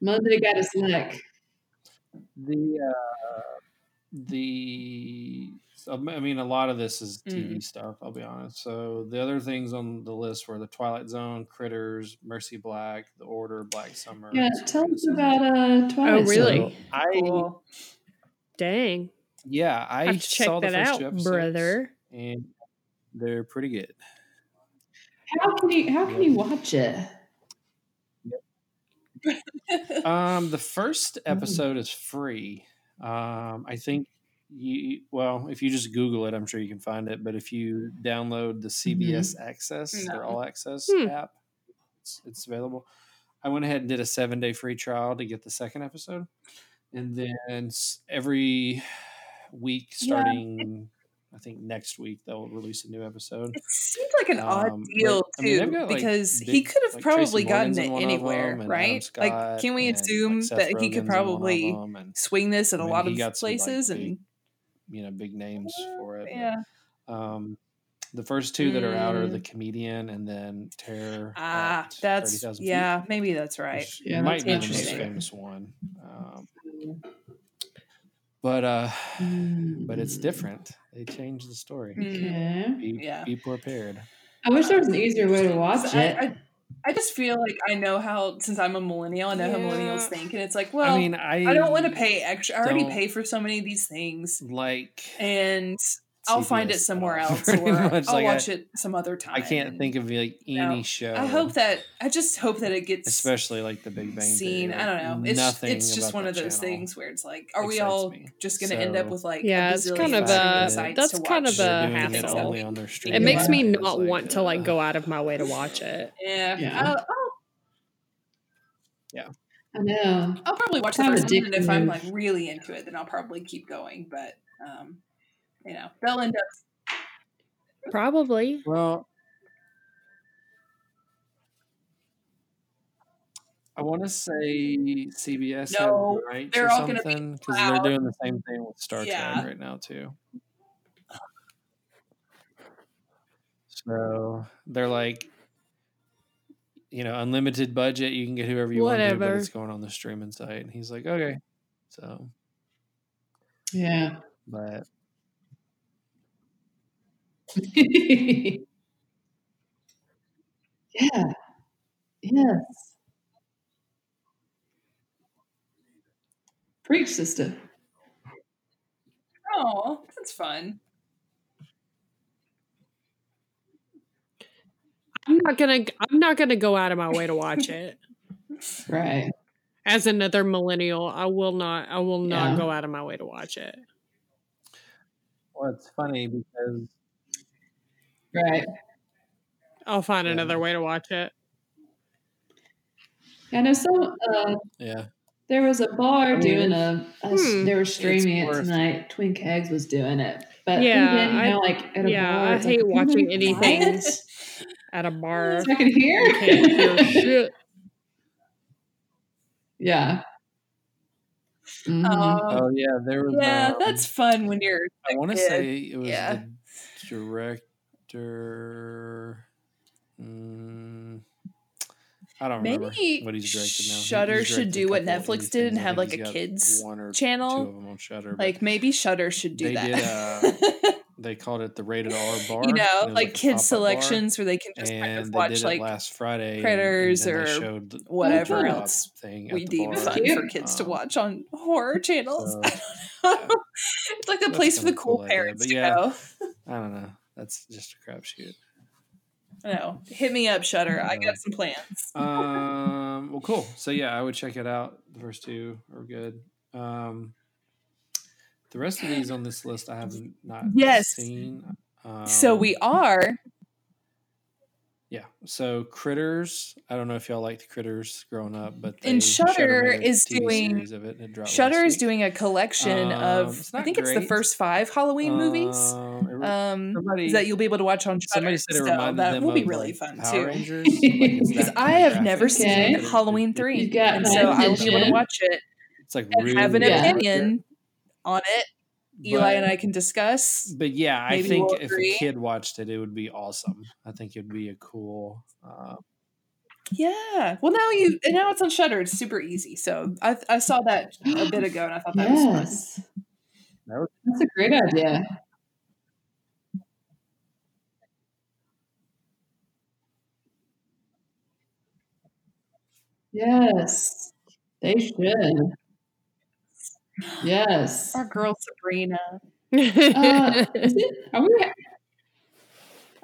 Monday got his neck. the uh, the I mean, a lot of this is TV stuff. I'll be honest. So the other things on the list were the Twilight Zone, Critters, Mercy Black, The Order, Black Summer. Yeah, and tell us Sabrina about uh, Twilight. Oh, really? Zone. I Cool. Dang. yeah, I I have to check saw the that first two out, episodes, brother. and they're pretty good. How can you how can you watch it? Um, the first episode is free. Um, I think you well, if you just Google it, I'm sure you can find it. But if you download the CBS Access, their All Access Hmm. app, it's, it's available. I went ahead and did a seven day free trial to get the second episode, and then every week Yeah. starting. I think next week they'll release a new episode. It seems like an odd Um, deal but, I mean, too, got, like, because he could have like, probably gotten it anywhere, them, right? Like, can we and, like, assume Seth that he could in probably and, swing this at I a mean, lot of like, places? big and you know big names for it. but, yeah, Um, the first two that are out are Mm. the comedian and then Terror. ah, at that's 30,000 feet, yeah, maybe that's right. which Yeah, might that's be the most interesting. famous one. Um, but uh, but it's different. They changed the story. Mm. Okay. Be, Yeah. be prepared. I wish there was an easier way to watch So I, it. I, I just feel like I know how since I'm a millennial, I know how millennials think, and it's like, well, I mean, I I don't want to pay extra. I already pay for so many of these things, like. and I'll find it somewhere else, or much. I'll Like, I- watch it some other time. I can't think of like any No. show. I hope that I just hope that it gets especially like the Big Bang seen. Theory, I don't know. It's nothing it's just one of those things where it's like, are we all me. just going to end up with like Yeah, a it's kind of a- that's kind of a They're it hassle. only on their It makes me not like, want to like uh, go out of my way to watch it. Yeah, Yeah. I'll, I'll, I know. I'll probably watch the first one, and if I'm like really into it, then I'll probably keep going. But um, you know, they'll end up. Probably. Well, I want to say CBS No, had rights they're or all gonna be something because they're doing the same thing with Star Yeah. Trek right now too. So they're like, you know, unlimited budget. You can get whoever you want to, but Whatever. it's going on the streaming site. And he's like, okay. So, Yeah. but yeah. Yes. Preach, sister. Oh, that's fun. I'm not gonna. I'm not gonna go out of my way to watch it. Right. As another millennial, I will not. I will not Yeah. go out of my way to watch it. well, it's funny because Right. I'll find Yeah. another way to watch it. I know some. Uh, yeah, there was a bar I mean, doing a. hmm, they were streaming it tonight. Twin Kegs was doing it, but Yeah, then again, you I- know, like at a yeah, bar, I it's hate like, watching anything? At a bar, I can hear. you can't hear shit. Yeah. Mhm. Um, oh yeah, there was. yeah, um, that's fun when you're. I want to say it was Yeah. the director. Mm, I don't remember Maybe what he's directed now. He- Shudder should do what Netflix did and have, like, a kids channel. Two of them on Shudder, Like maybe Shudder should do They that. did, uh, they called it the rated R bar. you know, like a kids pop-up bar, selections where they can just kind of watch like last Friday. and- Critters and, they or whatever else thing we deem fun for kids to Um, watch on horror channels. so, I don't know. it's like a That's place for the cool parents to yeah. go. I don't know. That's just a crapshoot. I know. Hit me up, Shudder. I got some plans. Um. Well, cool. So yeah, I would check it out. The first two are good. Um. The rest of these on this list I haven't not Yes. seen. Um, so we are. yeah. So critters. I don't know if y'all liked critters growing up, but And they- Shudder made a is TV doing- series of it. and it Shudder is doing a collection Um, of. I think it's the first five Halloween movies. Um, Um, somebody- that you'll be able to watch on Shudder. somebody said it so reminded that them will be of, really like, fun Power too. Rangers. Like, Because I have never graphic, Okay. seen but Halloween it- three, You got and so I will be able to watch it It's like and really have an Yeah. opinion on it. Eli But- and I can discuss. But yeah, I Maybe think we'll if agree. a kid watched it, it would be awesome. I think it would be a cool. Uh, Yeah. Well, now you and now it's on Shudder. It's super easy. So I I saw that a bit ago, and I thought that was fun. yes. That's a great idea. Yes, they should. Yes. Our girl Sabrina. Uh, is it, are we?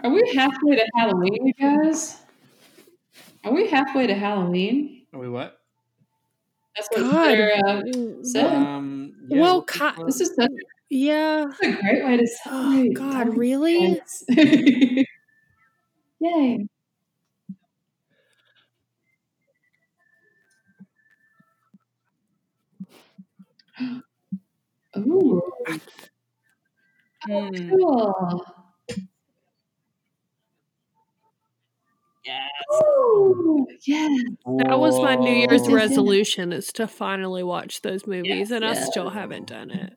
Are we halfway to Halloween, you guys? Are we halfway to Halloween? Are we what? That's what God. Sarah said. Um, yeah, well, we're- ki- we're- This is yeah. a great way to say Oh celebrate. God, really? Yay. Ooh, Mm, cool. yeah. Ooh, yes. That was my New Year's Whoa. resolution is to finally watch those movies, and I still haven't done it.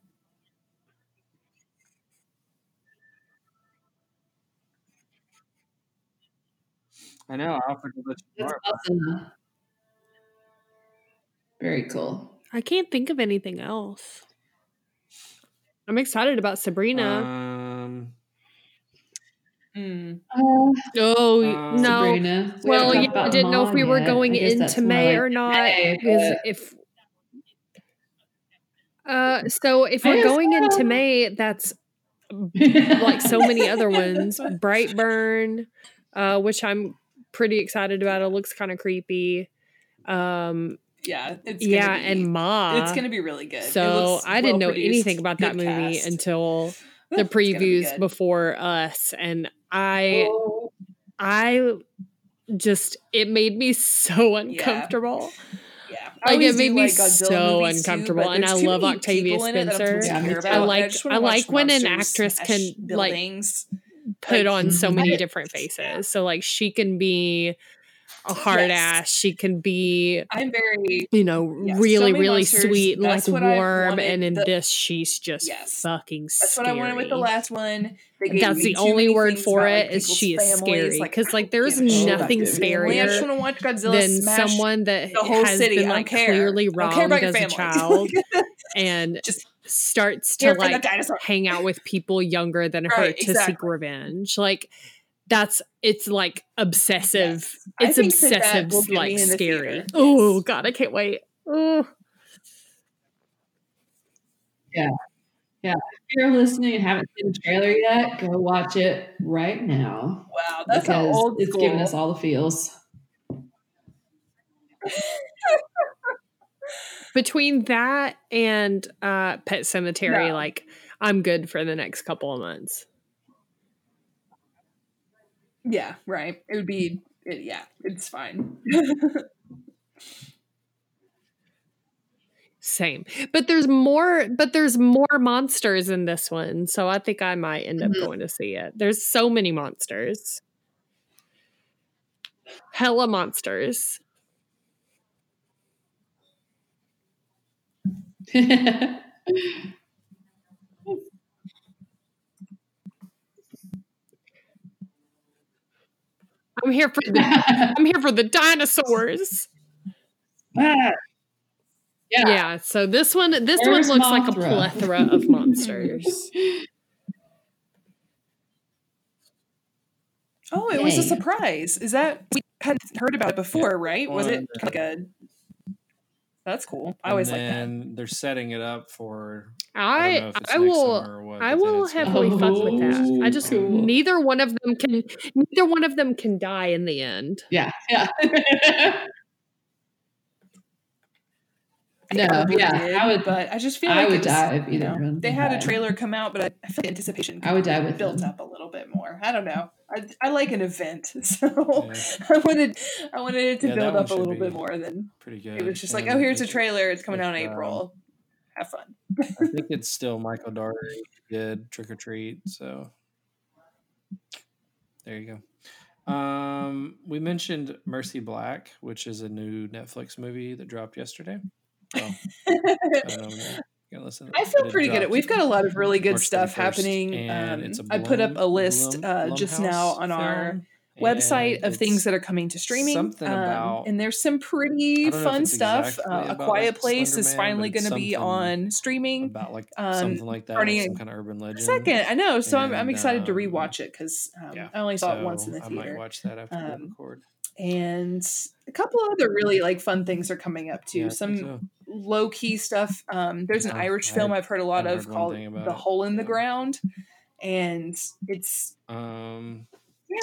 I know. I offered to let you That's awesome. Very cool. I can't think of anything else. I'm excited about Sabrina. Um, Mm. Uh, oh uh, no! Sabrina. Well, haven't yeah, I didn't know if we were yet. going I guess that's into May like or not. May, but- if uh, so if we're going so. into May, that's like so many other ones. Brightburn, uh, which I'm pretty excited about. It looks kind of creepy. Um, Yeah. It's yeah, be, and Ma. it's gonna be really good. So I didn't know well-produced, anything about that movie cast. until the gonna be previews before us, and I Oh, I just it made me so uncomfortable. Yeah, I Like, it made me like so movies too, uncomfortable, and I love Octavia people in it that I'm supposed to Spencer. Yeah, me about. too. I like- wanna I like when an actress can, like- put Like, on so many different faces. So like she can be a hard Yes. ass, she can be I'm very you know, Yes, really, many really monsters, sweet and like that's what I warm. And in The- this, she's just Yes. fucking that's scary. what I wanted with the last one. That's the only word for about, it like, is she is scary because I like there's give a about nothing your family. I just scarier want to watch Godzilla than someone that the whole has city. been like clearly I don't wronged as a child and Just starts to here for the like hang out with people younger than her to exactly. seek revenge. Like that's it's like obsessive. Yes. It's think that that obsessive, will get me like in the scary. theater. Oh Yes. god, I can't wait. Oh, Yeah. Yeah. If you're listening and haven't seen the trailer yet, go watch it right now. Wow, that's an because old it's giving us all the feels. between that and uh Pet Sematary, No. like I'm good for the next couple of months. Yeah, right. It would be. It, yeah, it's fine. Same. But there's more but there's more monsters in this one. So I think I might end up Mhm. going to see it. There's so many monsters. Hella monsters. I'm here for the I'm here for the dinosaurs. Ah. Yeah. Yeah. so this one this Where's one looks like a plethora of monsters. Oh, it was a surprise. Is that we hadn't heard about it before, right? Was it kind of good? That's cool. I and always like that. then they're setting it up for. I, I I will summer or what, I will it's gonna heavily be- fuck with that. I just Oh, cool. neither one of them can neither one of them can die in the end. yeah. Yeah. no, Probably yeah. did, I would but I just feel I like would it's, die if you know, they had a trailer come out, but I, I feel like anticipation I would die with built them. up a little bit more. I don't know. I, I like an event, so Yeah. I wanted I wanted it to Yeah, build up a little bit more than Pretty good. it was just like, oh, here's a trailer. It's coming out in if, um, April. Have fun. I think it's still Michael Dougherty did Trick or Treat. So there you go. Um, we mentioned Mercy Black, which is a new Netflix movie that dropped yesterday. Well, I don't know. when you're gonna listen to I feel pretty good. dropped We've got a lot of really good March stuff happening. Um, I put up a list uh, just now on our film, website and of things that are coming to streaming. something um, about- and there's some pretty I don't know if fun stuff. exactly Uh, a Quiet Place is finally going to be on streaming. about like um, something like that, like some kind of urban legend. Second, I know, so I'm, I'm And, excited to um, rewatch it because um, yeah, I only saw it once in So the I might theater. watch that after we Um, record. And a couple other really like fun things are coming up too. Yeah, Some so. low key stuff. Um, there's an Yeah, Irish I film I've heard a lot of called "The it. Hole in the Ground," and it's Um,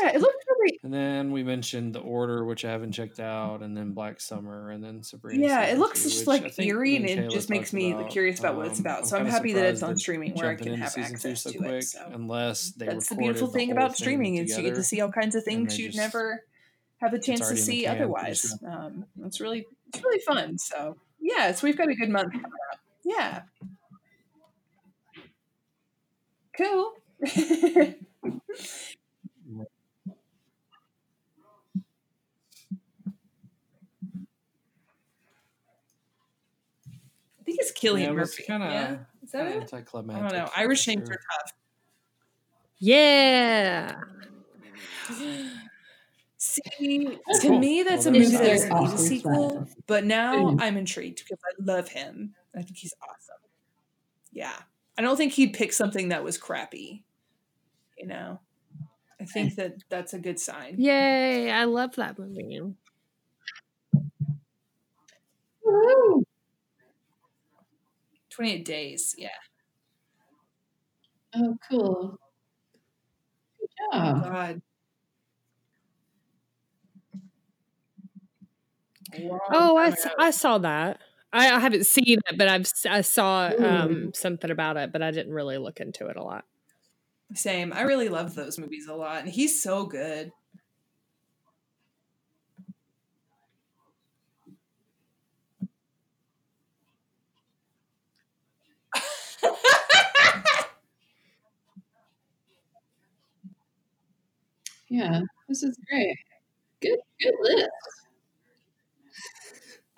yeah, it looks really and then we mentioned the Order, which I haven't checked out, and then Black Summer, and then Sabrina. yeah, it looks just like eerie, and it just makes me about. curious about what it's Um, about. So I'm kinda happy that it's on streaming where I can have access so to quick, it. So unless they that's the beautiful thing whole about thing streaming is you get to see all kinds of things you'd just- never have a chance to the see otherwise. Um, it's really it's really fun. So yeah, so we've got a good month coming up. Yeah, cool. Cillian yeah, Murphy. Kinda, yeah? Is that it? I don't know. Irish names are tough. Yeah. See, to cool. me, that's well, a movie that is awesome. a sequel, but now I'm intrigued because I love him. I think he's awesome. Yeah. I don't think he'd pick something that was crappy, you know? I think that that's a good sign. Yay. I love that movie. Woo-hoo. 28 days. Yeah. Oh, cool. Good job. Oh, God. Oh, I, I saw that. I, I, haven't seen it, but I've I saw um, something about it, but I didn't really look into it a lot. Same. I really love those movies a lot, and he's so good. Yeah, this is great. Good, good list.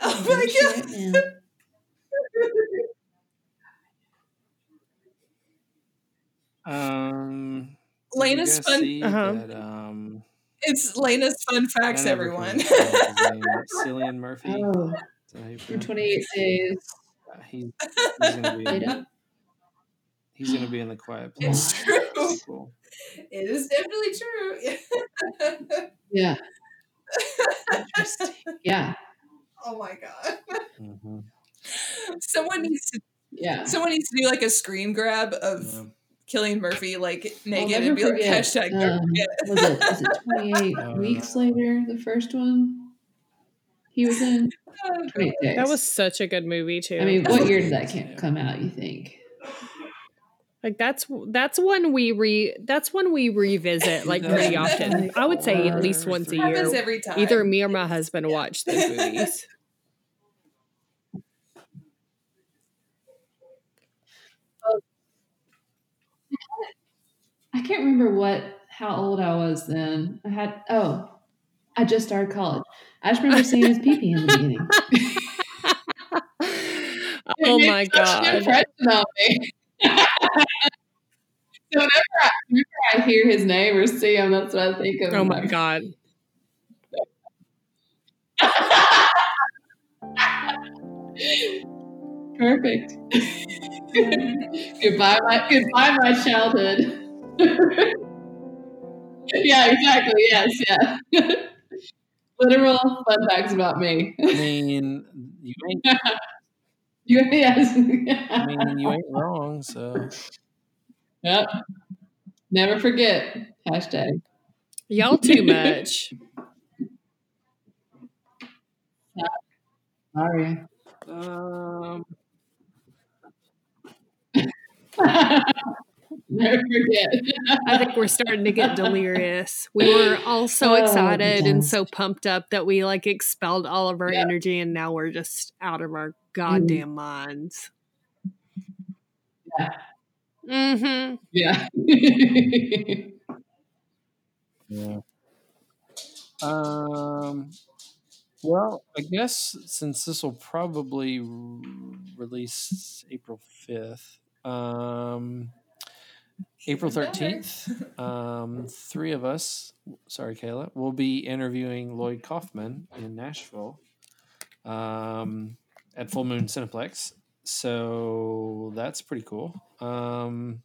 Oh my god. Right. Um, did Lena's fun- Uh-huh. that, um, It's Lena's fun facts, everyone. can pronounce his name, Cillian Murphy. Oh, Is that how you for 28 days Uh, He, he's gonna be. Later. In, he's gonna be in the Quiet Place It's true. sequel. It is definitely true. Yeah, Interesting. yeah, Oh my god. hmm Someone needs to yeah. someone needs to do like a screen grab of Yeah. Cillian Murphy like I'll naked and be like forget, hashtag um, forget. was it was it 28 Uh, weeks later the first one he was in 26. That was such a good movie too. i mean what year did that Yeah. ca- come out you think like that's that's one we re that's one we revisit like pretty often. I would say at least once a happens year. every time. Either me or my husband watch those movies. i can't remember what how old i was then i had oh i just started college i just remember seeing his pee pee in the beginning oh my made such an god. Impression on me. so whenever I, whenever I hear his name or see him, that's what I think of. Oh my god. Perfect. goodbye, my goodbye, my childhood. yeah, exactly. Yes, yeah. Literal fun facts about me. I mean, you ain't. You, yes. I mean, you ain't wrong. So yep. Never forget. Hashtag. Y'all too much. Sorry. um, Never forget. I think we're starting to get delirious. We were all so Oh, excited and so pumped up that we like expelled all of our Yeah. energy and now we're just out of our goddamn minds. Yeah. Mm-hmm. Yeah. yeah. Um. Well, I guess since this will probably r- release April fifth, um, April thirteenth, um, three of us, sorry, Kayla, will be interviewing Lloyd Kaufman in Nashville, um, at Full Moon Cineplex. So that's pretty cool. Um,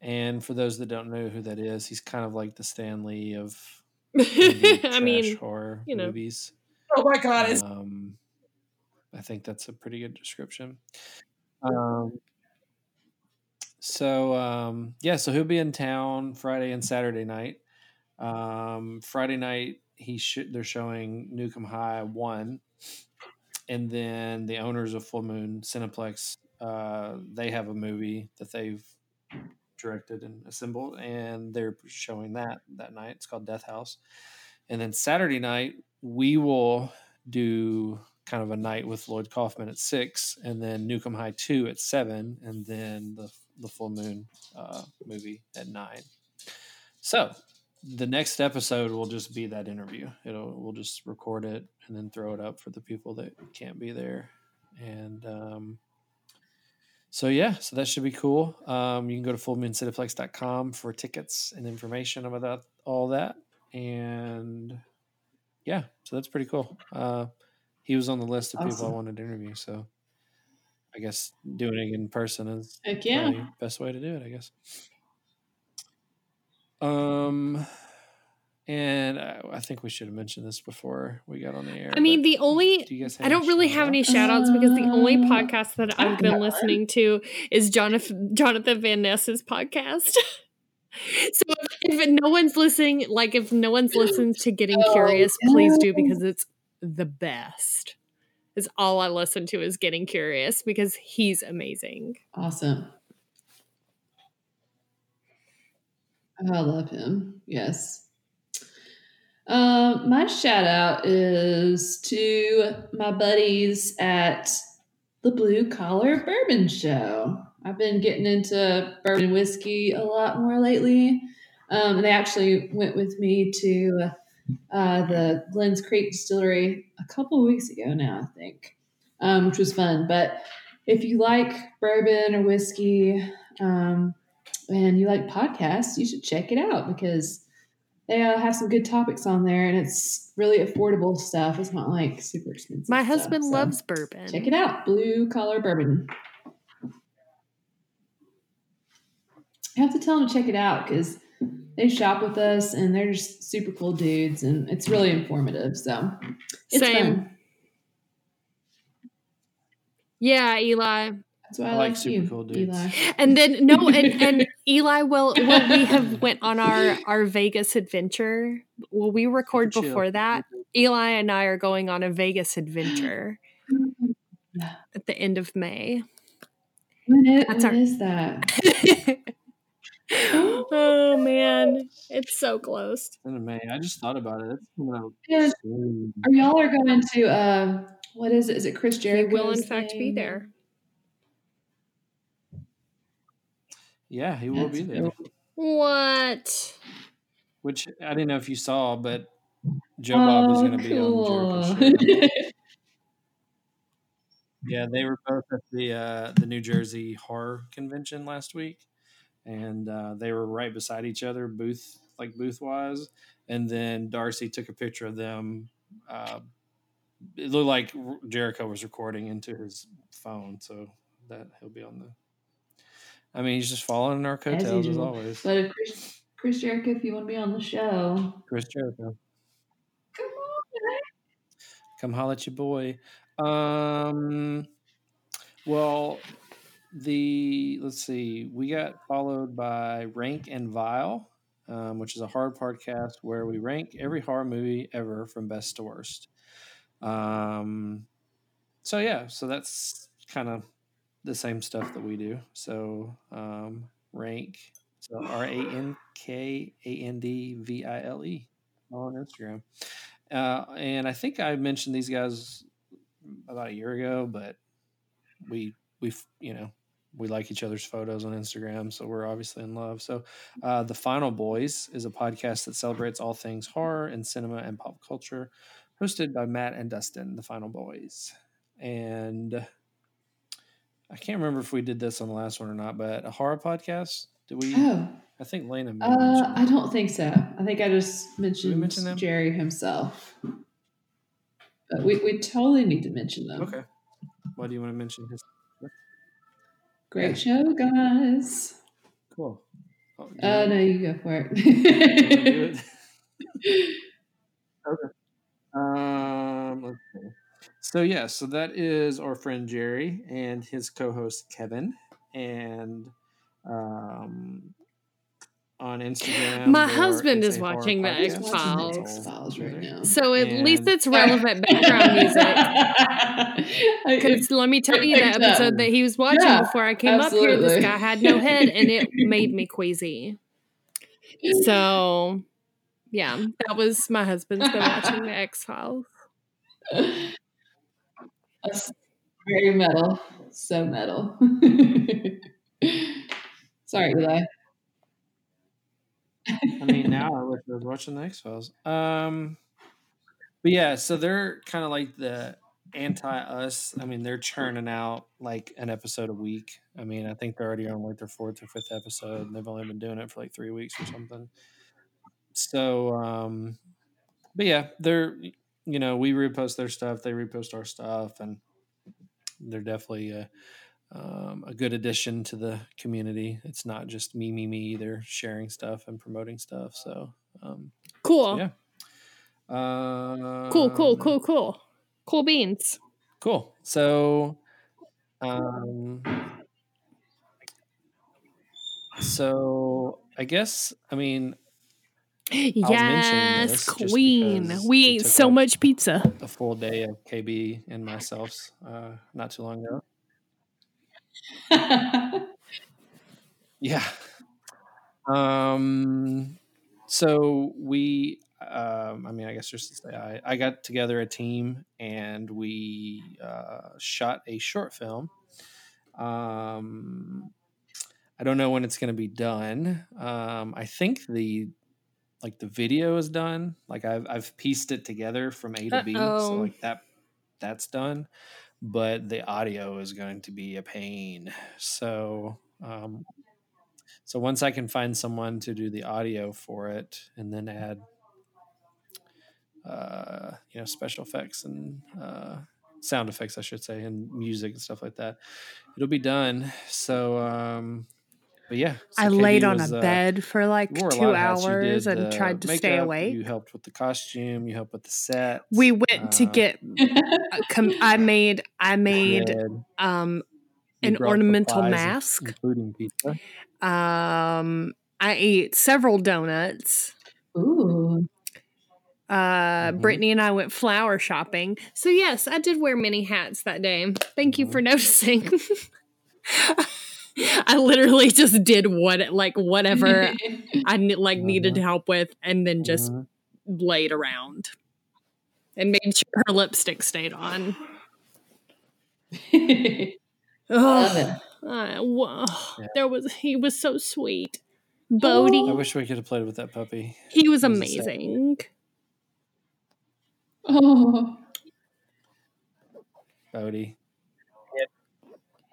and for those that don't know who that is, he's kind of like the Stan Lee of indie I trash mean, horror you know. movies. Oh my god, Um, I think that's a pretty good description. Um, so um, yeah, so he'll be in town Friday and Saturday night. Um, Friday night, he sh- they're showing Nuke 'Em High one, and then the owners of Full Moon Cineplex, uh, they have a movie that they've directed and assembled, and they're showing that that night. It's called Death House. And then Saturday night, we will do kind of a night with Lloyd Kaufman at six, and then Nuke 'Em High two at seven, and then the the Full Moon uh, movie at nine. So the next episode will just be that interview. It'll we'll just record it and then throw it up for the people that can't be there, and um, so yeah, so that should be cool. Um, you can go to fullmooncineplex.com for tickets and information about all that. And yeah, so that's pretty cool. Uh, he was on the list of people I wanted to interview, so I guess doing it in person is Heck yeah. the best way to do it, I guess. Um, and I, I think we should have mentioned this before we got on the air. I mean, the only do I don't really have any shout-outs? because the only Uh, podcast that I've been listening to is Jonathan Jonathan Van Ness's podcast. so if, if no one's listening, like if no one's listened to Getting Oh, Curious, please do because it's the best. Is all I listen to is Getting Curious because he's amazing. Awesome. Oh, I love him. Yes. Um, my shout out is to my buddies at the Blue Collar Bourbon Show. I've been getting into bourbon whiskey a lot more lately. Um, and they actually went with me to uh, the Glenns Creek Distillery a couple weeks ago now, I think, um, which was fun. But if you like bourbon or whiskey um, and you like podcasts, you should check it out because they uh, have some good topics on there and it's really affordable stuff. It's not like super expensive. My stuff, husband so loves bourbon. Check it out, Blue Collar Bourbon. I have to tell them to check it out because they shop with us and they're just super cool dudes and it's really informative. So it's Same. fun. Yeah, Eli. That's why I, I like like, super you, cool dudes. Eli. And then no, and, and Eli will. Well, we have went on our our Vegas adventure. Will we record Chill. before that? Eli and I are going on a Vegas adventure at the end of May. When, it, That's when our- is that? oh man, it's so close. In May. I just thought about it. It's Yeah. Are y'all are going to uh, what is it? Is it Chris He Jericho? will in fact be there. Yeah, he will be there. cool. What? Which I didn't know if you saw, but Joe Bob is Oh, going to be on cool. Yeah, they were both at the uh, the New Jersey Horror Convention last week, and uh, they were right beside each other, booth like booth wise. And then Darcy took a picture of them. Uh, it looked like Jericho was recording into his phone, so that he'll be on the. I mean, he's just following in our coattails as, usual. always. but if Chris, Chris Jericho, if you want to be on the show, Chris Jericho. come on. Come holla at your boy. Um, well, the let's see, we got followed by Rank and Vile, um, which is a horror podcast where we rank every horror movie ever from best to worst. Um, so yeah, so that's kind of the same stuff that we do. So um, rank, so R A N K A N D V I L E on Instagram. Uh, and I think I mentioned these guys about a year ago, but we we you know we like each other's photos on Instagram, so we're obviously in love. So, uh, the Final Boys is a podcast that celebrates all things horror and cinema and pop culture, hosted by Matt and Dustin, the Final Boys. And I can't remember if we did this on the last one or not, but a horror podcast. Did we? Oh, I think Lena. uh, I don't think so. I think I just mentioned mention? Jerry himself. But we, we totally need to mention them. Okay. Why do you want to mention his? Great show, guys. Cool. Oh, Uh, no, you go for do you do it. it? okay. Um, let's see. So yeah, so that is our friend Jerry and his co-host Kevin, and um, on Instagram. My husband is watching the podcast. He's watching the X-Files. X-Files right now. So at least it's relevant background music. Because let me tell you, the picked up. episode that he was watching Yeah, before I came up here, this guy had no head, and it made me queasy. So, yeah, that was my husband's been watching the X Files. That's very metal. So metal. Sorry, Eli. I mean, now I wish I was watching the X Files. Um, but yeah, so they're kind of like the anti us. I mean, they're churning out like an episode a week. I mean, I think they're already on like their fourth or fifth episode, and they've only been doing it for like three weeks or something. So, um, but yeah, they're you know we repost their stuff, they repost our stuff, and they're definitely a, um, a good addition to the community. It's not just me, me, me. They're sharing stuff and promoting stuff. So, um, Cool. yeah. Uh, Cool, cool, cool, cool. Cool beans. Cool. So, um, so I guess I mean Yes, queen. We ate so much pizza. a full day of KB and myself uh, not too long ago. Yeah. Um. So we, um, I mean, I guess just to say, I I got together a team and we uh, shot a short film. Um, I don't know when it's going to be done. Um, I think the like the video is done. Like I've I've pieced it together from A to B, so like that that's done. But the audio is going to be a pain. So um, so once I can find someone to do the audio for it, and then add uh, you know special effects and uh, sound effects, I should say, and music and stuff like that, it'll be done. So um, but yeah, so I Katie laid on was, a uh, bed for like you wore a two lot of hats. You hours did and the tried to stay awake. You helped with the costume. You helped with the set. we went to uh, get. uh, Com- I made. I made bread. um an ornamental mask. including pizza. Um, I ate several donuts. Ooh. Uh, Mhm. Brittany and I went flower shopping. So yes, I did wear many hats that day. Thank you Mhm. for noticing. I literally just did what like whatever I ne- like needed Mhm. help with, and then just Mhm. laid around and made sure her lipstick stayed on. oh, Ugh. it. Uh, whoa. Yeah. There was he was so sweet. Bodie. I wish we could have played with that puppy. he was was amazing. Oh. Bodie.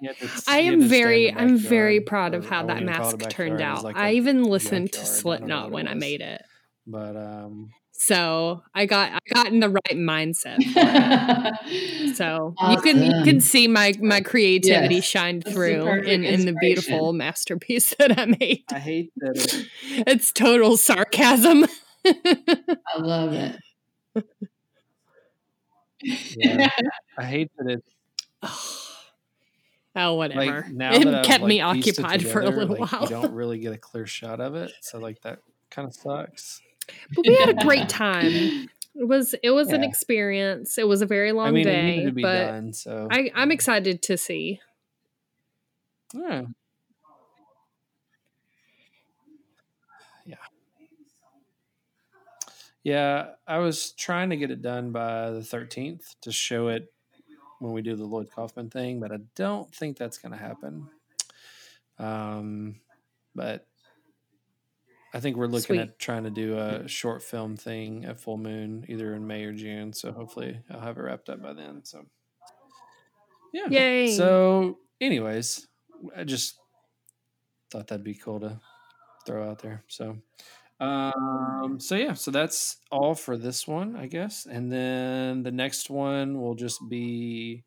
He had to- I am to stay in very, I'm very proud of how that wouldn't even call it a mask turned backyard, it was out. like I a even listened to junkyard. I don't Slipknot when I made it, But um, so I got I got in the right mindset. for it. So you can you can see my my creativity Yes. shined That's the through in in the beautiful masterpiece that I made. I hate that. It, It's total sarcasm. I love it. yeah, I hate that it. Oh, whatever. Like now it that I've, kept like, me it occupied for a little like, while. You don't really get a clear shot of it, so like that kind of sucks. but we had a great time. It was it was an experience. It was a very long I mean, day, needed to be but done. So I, I'm excited to see. Yeah. Yeah. Yeah, I was trying to get it done by the 13th to show it when we do the Lloyd Kaufman thing, but I don't think that's going to happen. Um, but I think we're looking Sweet. at trying to do a short film thing at Full Moon either in May or June. So hopefully I'll have it wrapped up by then. So, yeah. Yay. So, anyways, I just thought that'd be cool to throw out there. So, um, so yeah, so that's all for this one, I guess. And then the next one will just be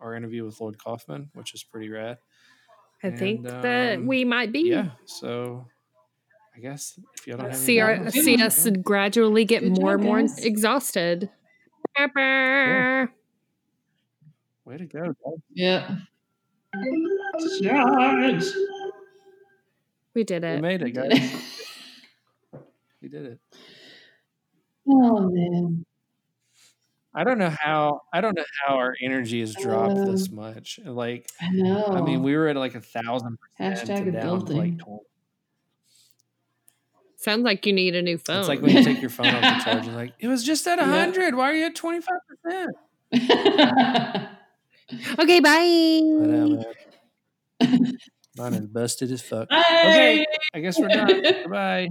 our interview with Lloyd Kaufman, which is pretty rad. I think And, that um, we might be. Yeah. So, I guess if y'all don't have See anything our else, see yeah. us gradually get Good more and more guys. exhausted. Way to go. guys. Yep. Charge. We did it. We it. made it, guys. We did it. Oh man. I don't know how I don't know how our energy has dropped Um, this much. Like I know. I mean, we were at like a thousand percent Hashtag and down to like 20. Sounds like you need a new phone. It's like when you take your phone off the charge and like, it was just at Yeah. hundred. Why are you at twenty five percent? okay, bye. Mine is busted as fuck. Bye. I guess we're done. Bye.